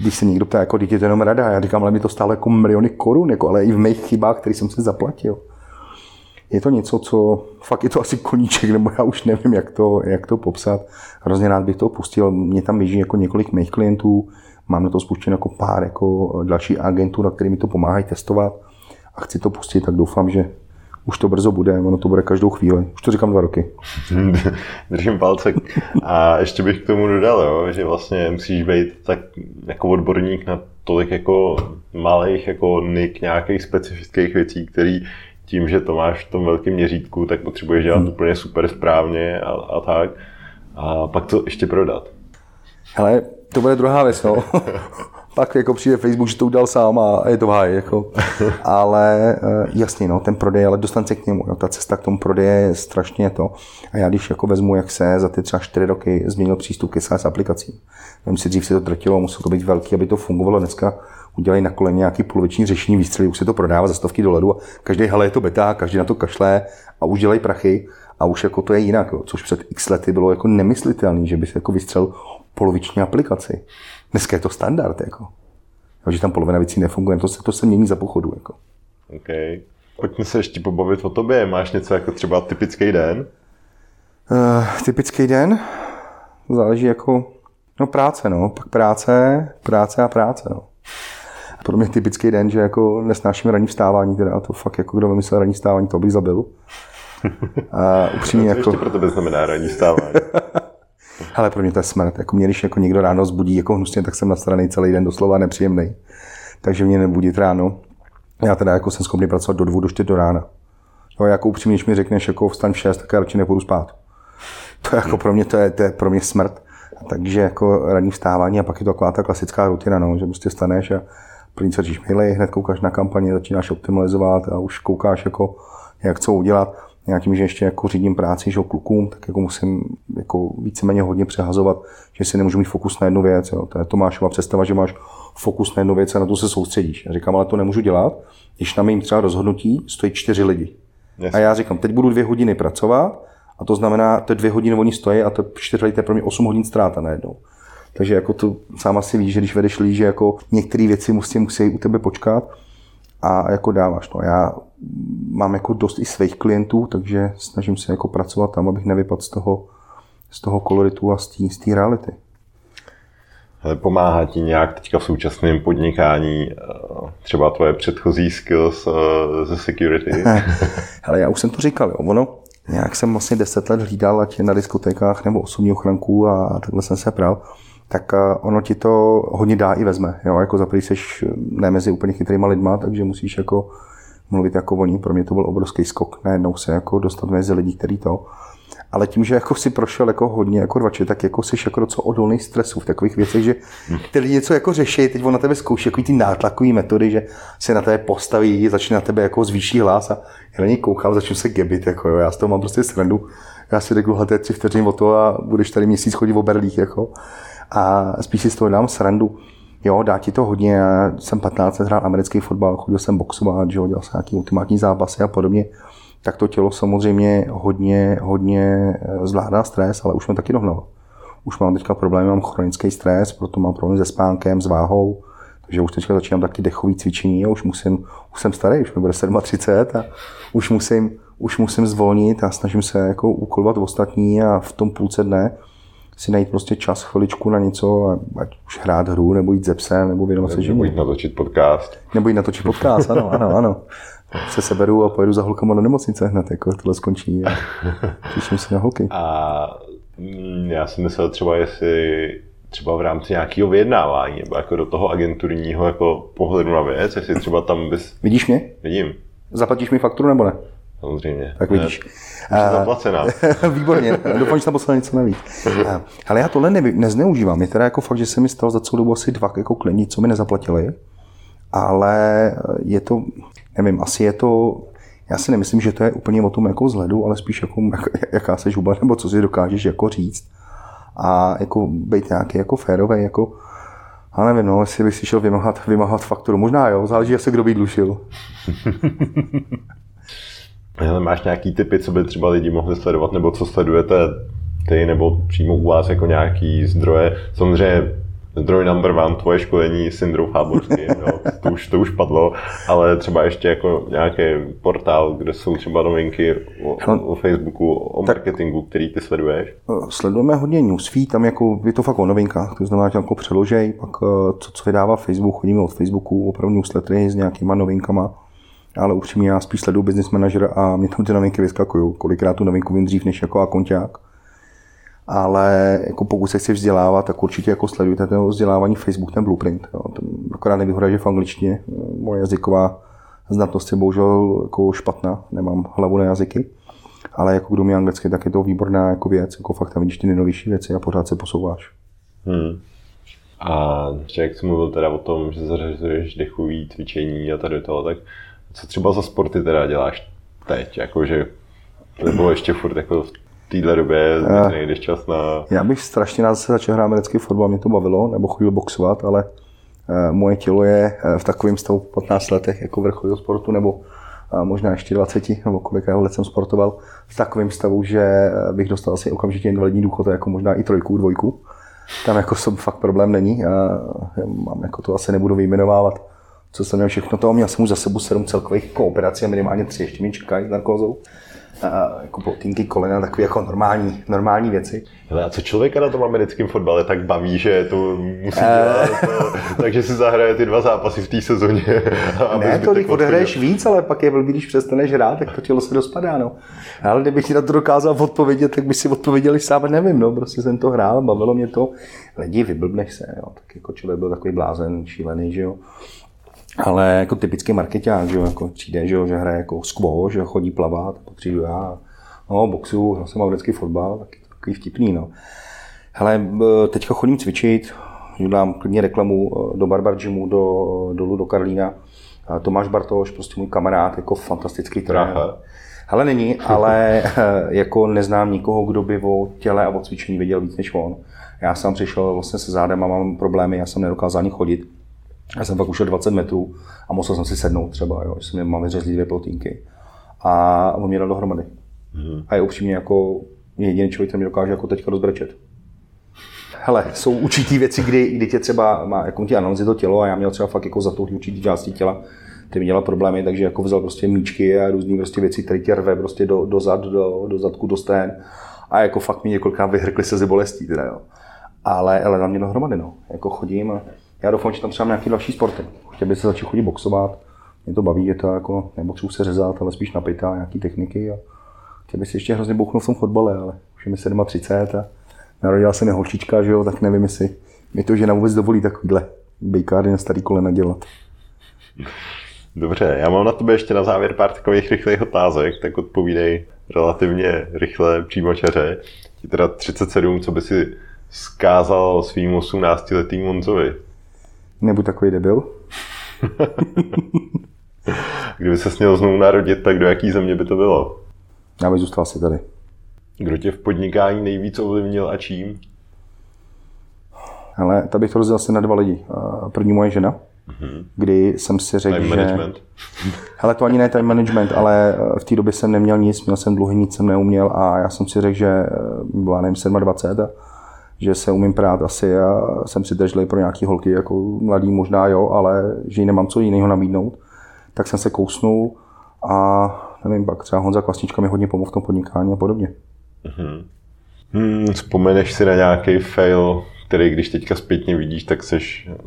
když se někdo ptá, jako dítě jenom rada, já říkám, ale mi to stálo jako miliony korun, jako, ale i v mých chybách, který jsem si zaplatil. Je to něco, co fakt je to asi koníček, nebo já už nevím, jak to, jak to popsat. Hrozně rád bych to pustil. Mě tam běží jako několik mých klientů, mám na to spuštěno jako pár jako další agentů, na kterými to pomáhají testovat a chci to pustit, tak doufám, že už to brzo bude, ono to bude každou chvíli. Už to říkám dva roky. [laughs] Držím palce. A ještě bych k tomu dodal, jo, že vlastně musíš být tak jako odborník na tolik jako malých jako nik nějakých specifických věcí, který tím, že to máš v tom velkém měřítku, tak potřebuješ dělat hmm. úplně super správně a, a tak. A pak to ještě prodat. Ale to bude druhá věc, no. [laughs] pak jako přijde Facebook, že to udělal sám a je to háj, jako. [laughs] ale eh, jasně, no, ten prodej, ale dostat se k němu, no, ta cesta k tomu prodeje je strašně to. A já když jako vezmu, jak se za ty třeba čtyři roky změnil přístup ke SaaS aplikacím. Vím si, dřív se to drtilo, muselo to být velký, aby to fungovalo. Dneska udělají na koleni nějaký poloviční řešení výstřely, už se to prodává za stovky dolarů a každý, hele, je to beta, každý na to kašle a už dělají prachy a už jako to je jinak, jo. což před x lety bylo jako nemyslitelné, že by se jako vystřel poloviční aplikaci. Dneska je to standard, jako. Že tam polovina věcí nefunguje, to se, to se mění za pochodu. Jako. OK. Pojďme se ještě pobavit o tobě. Máš něco jako třeba typický den? Uh, typický den? Záleží jako, no práce, no. Pak práce, práce a práce, no. Pro mě typický den, že jako nesnáším ranní vstávání, teda to fakt jako kdo vymyslel ranní vstávání, to bych zabil. [laughs] A upřímně jako... ještě pro tebe znamená ranní vstávání? [laughs] Ale pro mě to je smrt. Jako mě, když jako někdo ráno zbudí jako hnusně, tak jsem nastraný celý den doslova nepříjemný. Takže mě nebudit ráno. Já teda jako jsem schopný pracovat do dvou, do čtyř do rána. No, jako upřímně, když mi řekneš, jako vstaň v šest, tak já radši nepůjdu spát. [laughs] To je jako pro mě, to je, to je pro mě smrt. Takže jako ranní vstávání a pak je to taková ta klasická rutina, no, že prostě staneš a první co maily, hned koukáš na kampaně, začínáš optimalizovat a už koukáš jako, jak co udělat já tím, že ještě jako řídím práci že klukům, tak jako musím jako víceméně hodně přehazovat, že si nemůžu mít fokus na jednu věc. Jo. To je Tomášova představa, že máš fokus na jednu věc a na to se soustředíš. Já říkám, ale to nemůžu dělat, když na mým třeba rozhodnutí stojí čtyři lidi. Yes. A já říkám, teď budu dvě hodiny pracovat a to znamená, to dvě hodiny oni stojí a to čtyři lidi, to je pro mě osm hodin ztráta najednou. Takže jako to sám asi víš, že když vedeš lidi, že jako některé věci musí, musí u tebe počkat a jako dáváš to. Já mám jako dost i svých klientů, takže snažím se jako pracovat tam, abych nevypadl z toho, z toho koloritu a z té reality. Ale pomáhá ti nějak teďka v současném podnikání eh, třeba tvoje předchozí skills eh, ze security? [laughs] Ale já už jsem to říkal, jo. ono, nějak jsem vlastně deset let hlídal, ať na diskotékách nebo osobní ochranku a takhle jsem se pral, tak eh, ono ti to hodně dá i vezme. Jo? Jako za jsi ne mezi úplně chytrýma lidma, takže musíš jako mluvit jako oni. Pro mě to byl obrovský skok najednou se jako dostat mezi lidi, který to. Ale tím, že jako si prošel jako hodně jako rvače, tak jako jsi jako docela odolný stresu v takových věcech, že ty lidi něco jako řeší, teď on na tebe zkouší jako ty nátlakové metody, že se na tebe postaví, začne na tebe jako zvýší hlas a já na něj koukám, začnu se gebit, jako jo, já z toho mám prostě srandu. Já si řeknu, je tři vteřiny o to a budeš tady měsíc chodit v oberlích, jako. A spíš si z toho dám srandu. Jo, dá ti to hodně. Já jsem 15 let hrál americký fotbal, chodil jsem boxovat, že jo, dělal jsem nějaký ultimátní zápasy a podobně. Tak to tělo samozřejmě hodně, hodně eh, zvládá stres, ale už mě taky dohnalo. Už mám teďka problémy, mám chronický stres, proto mám problém se spánkem, s váhou, takže už teďka začínám taky dechový cvičení už musím, už jsem starý, už mi bude 37 a už musím, už musím zvolnit a snažím se jako úkolovat ostatní a v tom půlce dne si najít prostě čas, chviličku na něco, ať už hrát hru, nebo jít ze psem, nebo věnovat se ženě. Nebo jít natočit podcast. Nebo jít natočit podcast, ano, ano, ano. Se seberu a pojedu za holkama do nemocnice hned, jako tohle skončí a těším se na holky. A mm, já si myslel třeba, jestli třeba v rámci nějakého vyjednávání, nebo jako do toho agenturního jako pohledu na věc, jestli třeba tam bys... Vidíš mě? Vidím. Zaplatíš mi fakturu nebo ne? Samozřejmě. Tak vidíš. Ne, zaplacená. [laughs] Výborně, doufám, že tam poslal něco navíc. Ale já tohle nevy, nezneužívám. Je teda jako fakt, že se mi stalo za celou dobu asi dva jako klení, co mi nezaplatili. Ale je to, nevím, asi je to, já si nemyslím, že to je úplně o tom jako vzhledu, ale spíš jako, [laughs] jaká seš huba, nebo co si dokážeš jako říct. A jako být nějaký jako férový, jako a nevím, no, jestli bych si šel vymáhat, vymáhat fakturu. Možná jo, záleží asi, kdo by dlušil. [laughs] Ale máš nějaký typy, co by třeba lidi mohli sledovat, nebo co sledujete ty, nebo přímo u vás jako nějaký zdroje? Samozřejmě zdroj number one, tvoje školení s Indrou Fáborským, jo, [laughs] to, už, to už padlo, ale třeba ještě jako nějaký portál, kde jsou třeba novinky o, o Facebooku, o marketingu, který ty sleduješ? Eh, sledujeme hodně newsfeed, tam jako, je to fakt o novinkách, to znamená, že jako přeložej, pak eh, co, co vydává Facebook, chodíme od Facebooku, opravdu newslettery s nějakýma novinkama, ale upřímně já spíš sleduju business manager a mě tam ty novinky vyskakují. Kolikrát tu novinku vím dřív než jako akonťák. Ale jako pokud se chci vzdělávat, tak určitě jako sledujte ten vzdělávání Facebook, ten blueprint. Jo. Ten akorát nevýhoda, že v angličtině moje jazyková znatnost je bohužel jako špatná, nemám hlavu na jazyky. Ale jako kdo umí anglicky, tak je to výborná jako věc, jako fakt tam vidíš ty nejnovější věci a pořád se posouváš. Hmm. A jak jsi mluvil teda o tom, že zařazuješ dechový cvičení a tady toho, tak co třeba za sporty teda děláš teď? Jakože, nebo ještě furt jako v téhle době nejdeš čas na... Já bych strašně rád se začal hrát americký fotbal, mě to bavilo, nebo chodil boxovat, ale uh, moje tělo je uh, v takovém stavu 15 letech jako vrcholového sportu, nebo možná ještě 20, nebo kolik let jsem sportoval, v takovém stavu, že bych dostal asi okamžitě invalidní důchod, jako možná i trojku, dvojku. Tam jako jsem fakt problém není. A mám, jako to asi nebudu vyjmenovávat co jsem měl všechno toho, měl jsem už za sebou sedm celkových kooperací a minimálně tři ještě mi čekají s narkózou. A, jako potínky, kolena, takové jako normální, normální věci. Hele, a co člověka na tom americkém fotbale tak baví, že to musí dělat, to, takže si zahraje ty dva zápasy v té sezóně. [laughs] ne, to když odehraješ víc, ale pak je blbý, když přestaneš hrát, tak to tělo se dospadá. No. Ale kdybych ti na to dokázal odpovědět, tak by si odpověděli sám, nevím, no, prostě jsem to hrál, bavilo mě to. Lidi, vyblbneš se, jo. tak jako člověk byl takový blázen, šílený, že jo ale jako typický marketák, že jo, jako přijde, že, jo, že hraje jako squash, že chodí plavat, pak přijdu já, no, boxu, já jsem mám vždycky fotbal, tak je to takový vtipný, no. Hele, teďka chodím cvičit, dělám klidně reklamu e, do Barbar Gymu, do, dolů do Karlína. Tomáš Bartoš, prostě můj kamarád, jako fantastický trenér. Ale není, ale e, jako neznám nikoho, kdo by o těle a o cvičení věděl víc než on. Já jsem přišel vlastně se zádem a mám problémy, já jsem nedokázal ani chodit já jsem pak ušel 20 metrů a musel jsem si sednout třeba, jo, že jsem mám vyřezlý dvě plotínky. A on mě dal dohromady. Hmm. A je upřímně jako jediný člověk, který mi dokáže jako teďka rozbrečet. Hele, jsou určitý věci, kdy, kdy tě třeba má, jako ti analyzuje to tělo a já měl třeba fakt jako za to určitý části těla, ty mi dělal problémy, takže jako vzal prostě míčky a různé prostě věci, které tě rve prostě do, do zad, do, do zadku, do stén. A jako fakt mi několikrát vyhrkli se ze bolestí, teda jo. Ale, ale na mě dohromady, no. Jako chodím a já doufám, že tam třeba nějaký další sporty. Chtěl bych se začít chodit boxovat, mě to baví, je to jako, nepotřebuji se řezat, ale spíš napitá, nějaký techniky a chtěl bych si ještě hrozně bouchnout v tom fotbale, ale už je mi 37 a narodila se mi holčička, že jo, tak nevím, jestli mi to žena vůbec dovolí takovýhle bejkárny na starý kolena dělat. Dobře, já mám na tebe ještě na závěr pár takových rychlých otázek, tak odpovídej relativně rychle, přímo čaře. Ti teda 37, co by si zkázal svým 18-letým Monzovi? Nebuď takový debil. [laughs] Kdyby se směl znovu narodit, tak do jaký země by to bylo? Já bych zůstal asi tady. Kdo tě v podnikání nejvíc ovlivnil a čím? Ale tady bych to rozdělil asi na dva lidi. První moje žena, mm-hmm. kdy jsem si řekl, time že... management. [laughs] Hele, to ani ne time management, ale eh, v té době jsem neměl nic, měl jsem dluhy, nic jsem neuměl a já jsem si řekl, že eh, byla nevím, 27 a že se umím prát asi a jsem držel pro nějaký holky, jako mladý možná jo, ale že ji nemám co jiného nabídnout. Tak jsem se kousnul a nevím, pak třeba Honza Kvasnička mi hodně pomohl v tom podnikání a podobně. Mm-hmm. Hmm, vzpomeneš si na nějaký fail, který když teďka zpětně vidíš, tak jsi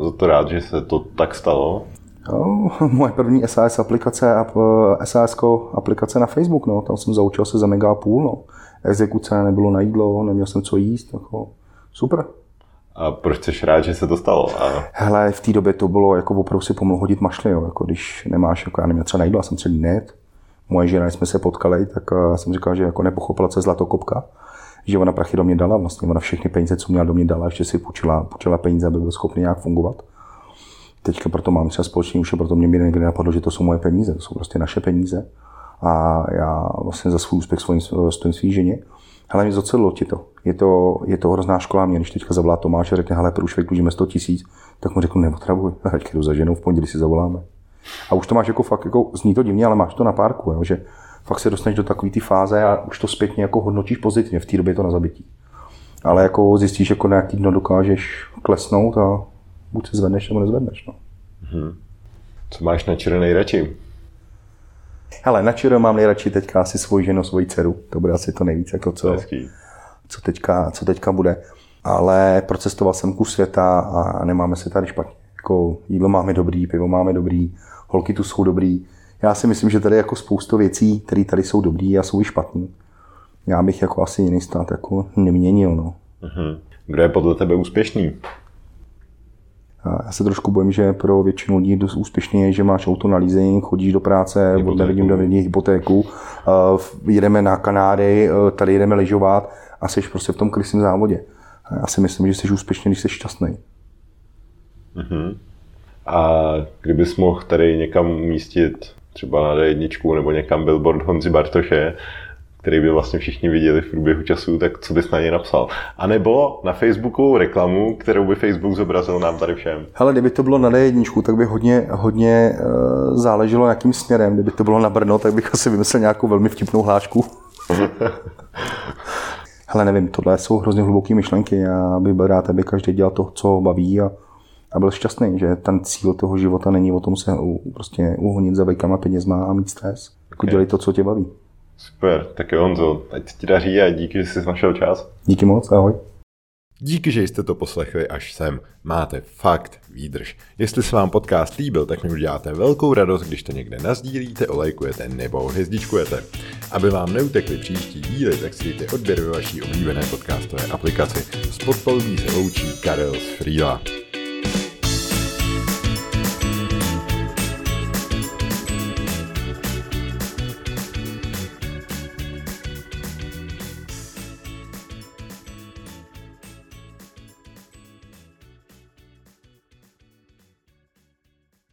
za to rád, že se to tak stalo? No, [laughs] moje první SAS aplikace, SAS aplikace na Facebook, no, tam jsem zaučil se za mega půl, no. Exekuce, nebylo na jídlo, neměl jsem co jíst, jako super. A proč jsi rád, že se to stalo? A... Hele, v té době to bylo jako opravdu si pomohl hodit mašly, jo. Jako když nemáš, jako já neměl třeba na jídlo, jsem celý net. Moje žena, jsme se potkali, tak uh, jsem říkal, že jako nepochopila, co je zlatokopka že ona prachy do mě dala, vlastně ona všechny peníze, co měla do mě dala, ještě si půjčila, půjčila peníze, aby byl schopný nějak fungovat. Teďka proto mám třeba společný už, proto mě někdy napadlo, že to jsou moje peníze, to jsou prostě naše peníze. A já vlastně za svůj úspěch svojím, stojím svý ženě. Ale mě zocelo ti to. Je to, je to hrozná škola mě, když teďka zavolá Tomáš a řekne, hele, průšvih dlužíme 100 tisíc, tak mu řeknu, nepotřebuji, [laughs] ať jdu za ženou, v pondělí si zavoláme. A už to máš jako fakt, jako, zní to divně, ale máš to na párku, jo, že fakt se dostaneš do takové té fáze a už to zpětně jako hodnotíš pozitivně, v té době je to na zabití. Ale jako zjistíš, jako na jaký dno dokážeš klesnout a buď se zvedneš, nebo nezvedneš. No. Hmm. Co máš na čere nejradši? Hele, na čere mám nejradši teďka asi svoji ženu, svoji dceru. To bude asi to nejvíc, jako co, co, teďka, co teďka bude. Ale procestoval jsem kus světa a nemáme se tady špatně. Jako jídlo máme dobrý, pivo máme dobrý, holky tu jsou dobrý já si myslím, že tady je jako spoustu věcí, které tady jsou dobrý a jsou i špatný. Já bych jako asi jiný stát jako neměnil. No. Uh-huh. Kdo je podle tebe úspěšný? Já se trošku bojím, že pro většinu lidí dost úspěšný je, že máš auto na leasing, chodíš do práce, od nevidím do hypotéku, jedeme na Kanáry, tady jedeme lyžovat a jsi prostě v tom krysím závodě. Já si myslím, že jsi úspěšný, když jsi šťastný. Uh-huh. A kdybys mohl tady někam umístit třeba na D1 nebo někam billboard Honzi Bartoše, který by vlastně všichni viděli v průběhu času, tak co bys na něj napsal? A nebo na Facebooku reklamu, kterou by Facebook zobrazil nám tady všem. Hele, kdyby to bylo na D1, tak by hodně, hodně uh, záleželo jakým směrem. Kdyby to bylo na Brno, tak bych asi vymyslel nějakou velmi vtipnou hlášku. [laughs] Hele, nevím, tohle jsou hrozně hluboké myšlenky. Já bych byl rád, aby každý dělal to, co ho baví a a byl šťastný, že ten cíl toho života není o tom se u, prostě uhonit za vejkama penězma a mít stres. Jako okay. dělej to, co tě baví. Super, tak jo Honzo, ať ti daří a díky, že jsi našel čas. Díky moc, ahoj. Díky, že jste to poslechli až sem. Máte fakt výdrž. Jestli se vám podcast líbil, tak mi uděláte velkou radost, když to někde nazdílíte, olejkujete nebo hvězdičkujete. Aby vám neutekly příští díly, tak si odběr ve vaší oblíbené podcastové aplikaci. S se loučí Karel z Freela.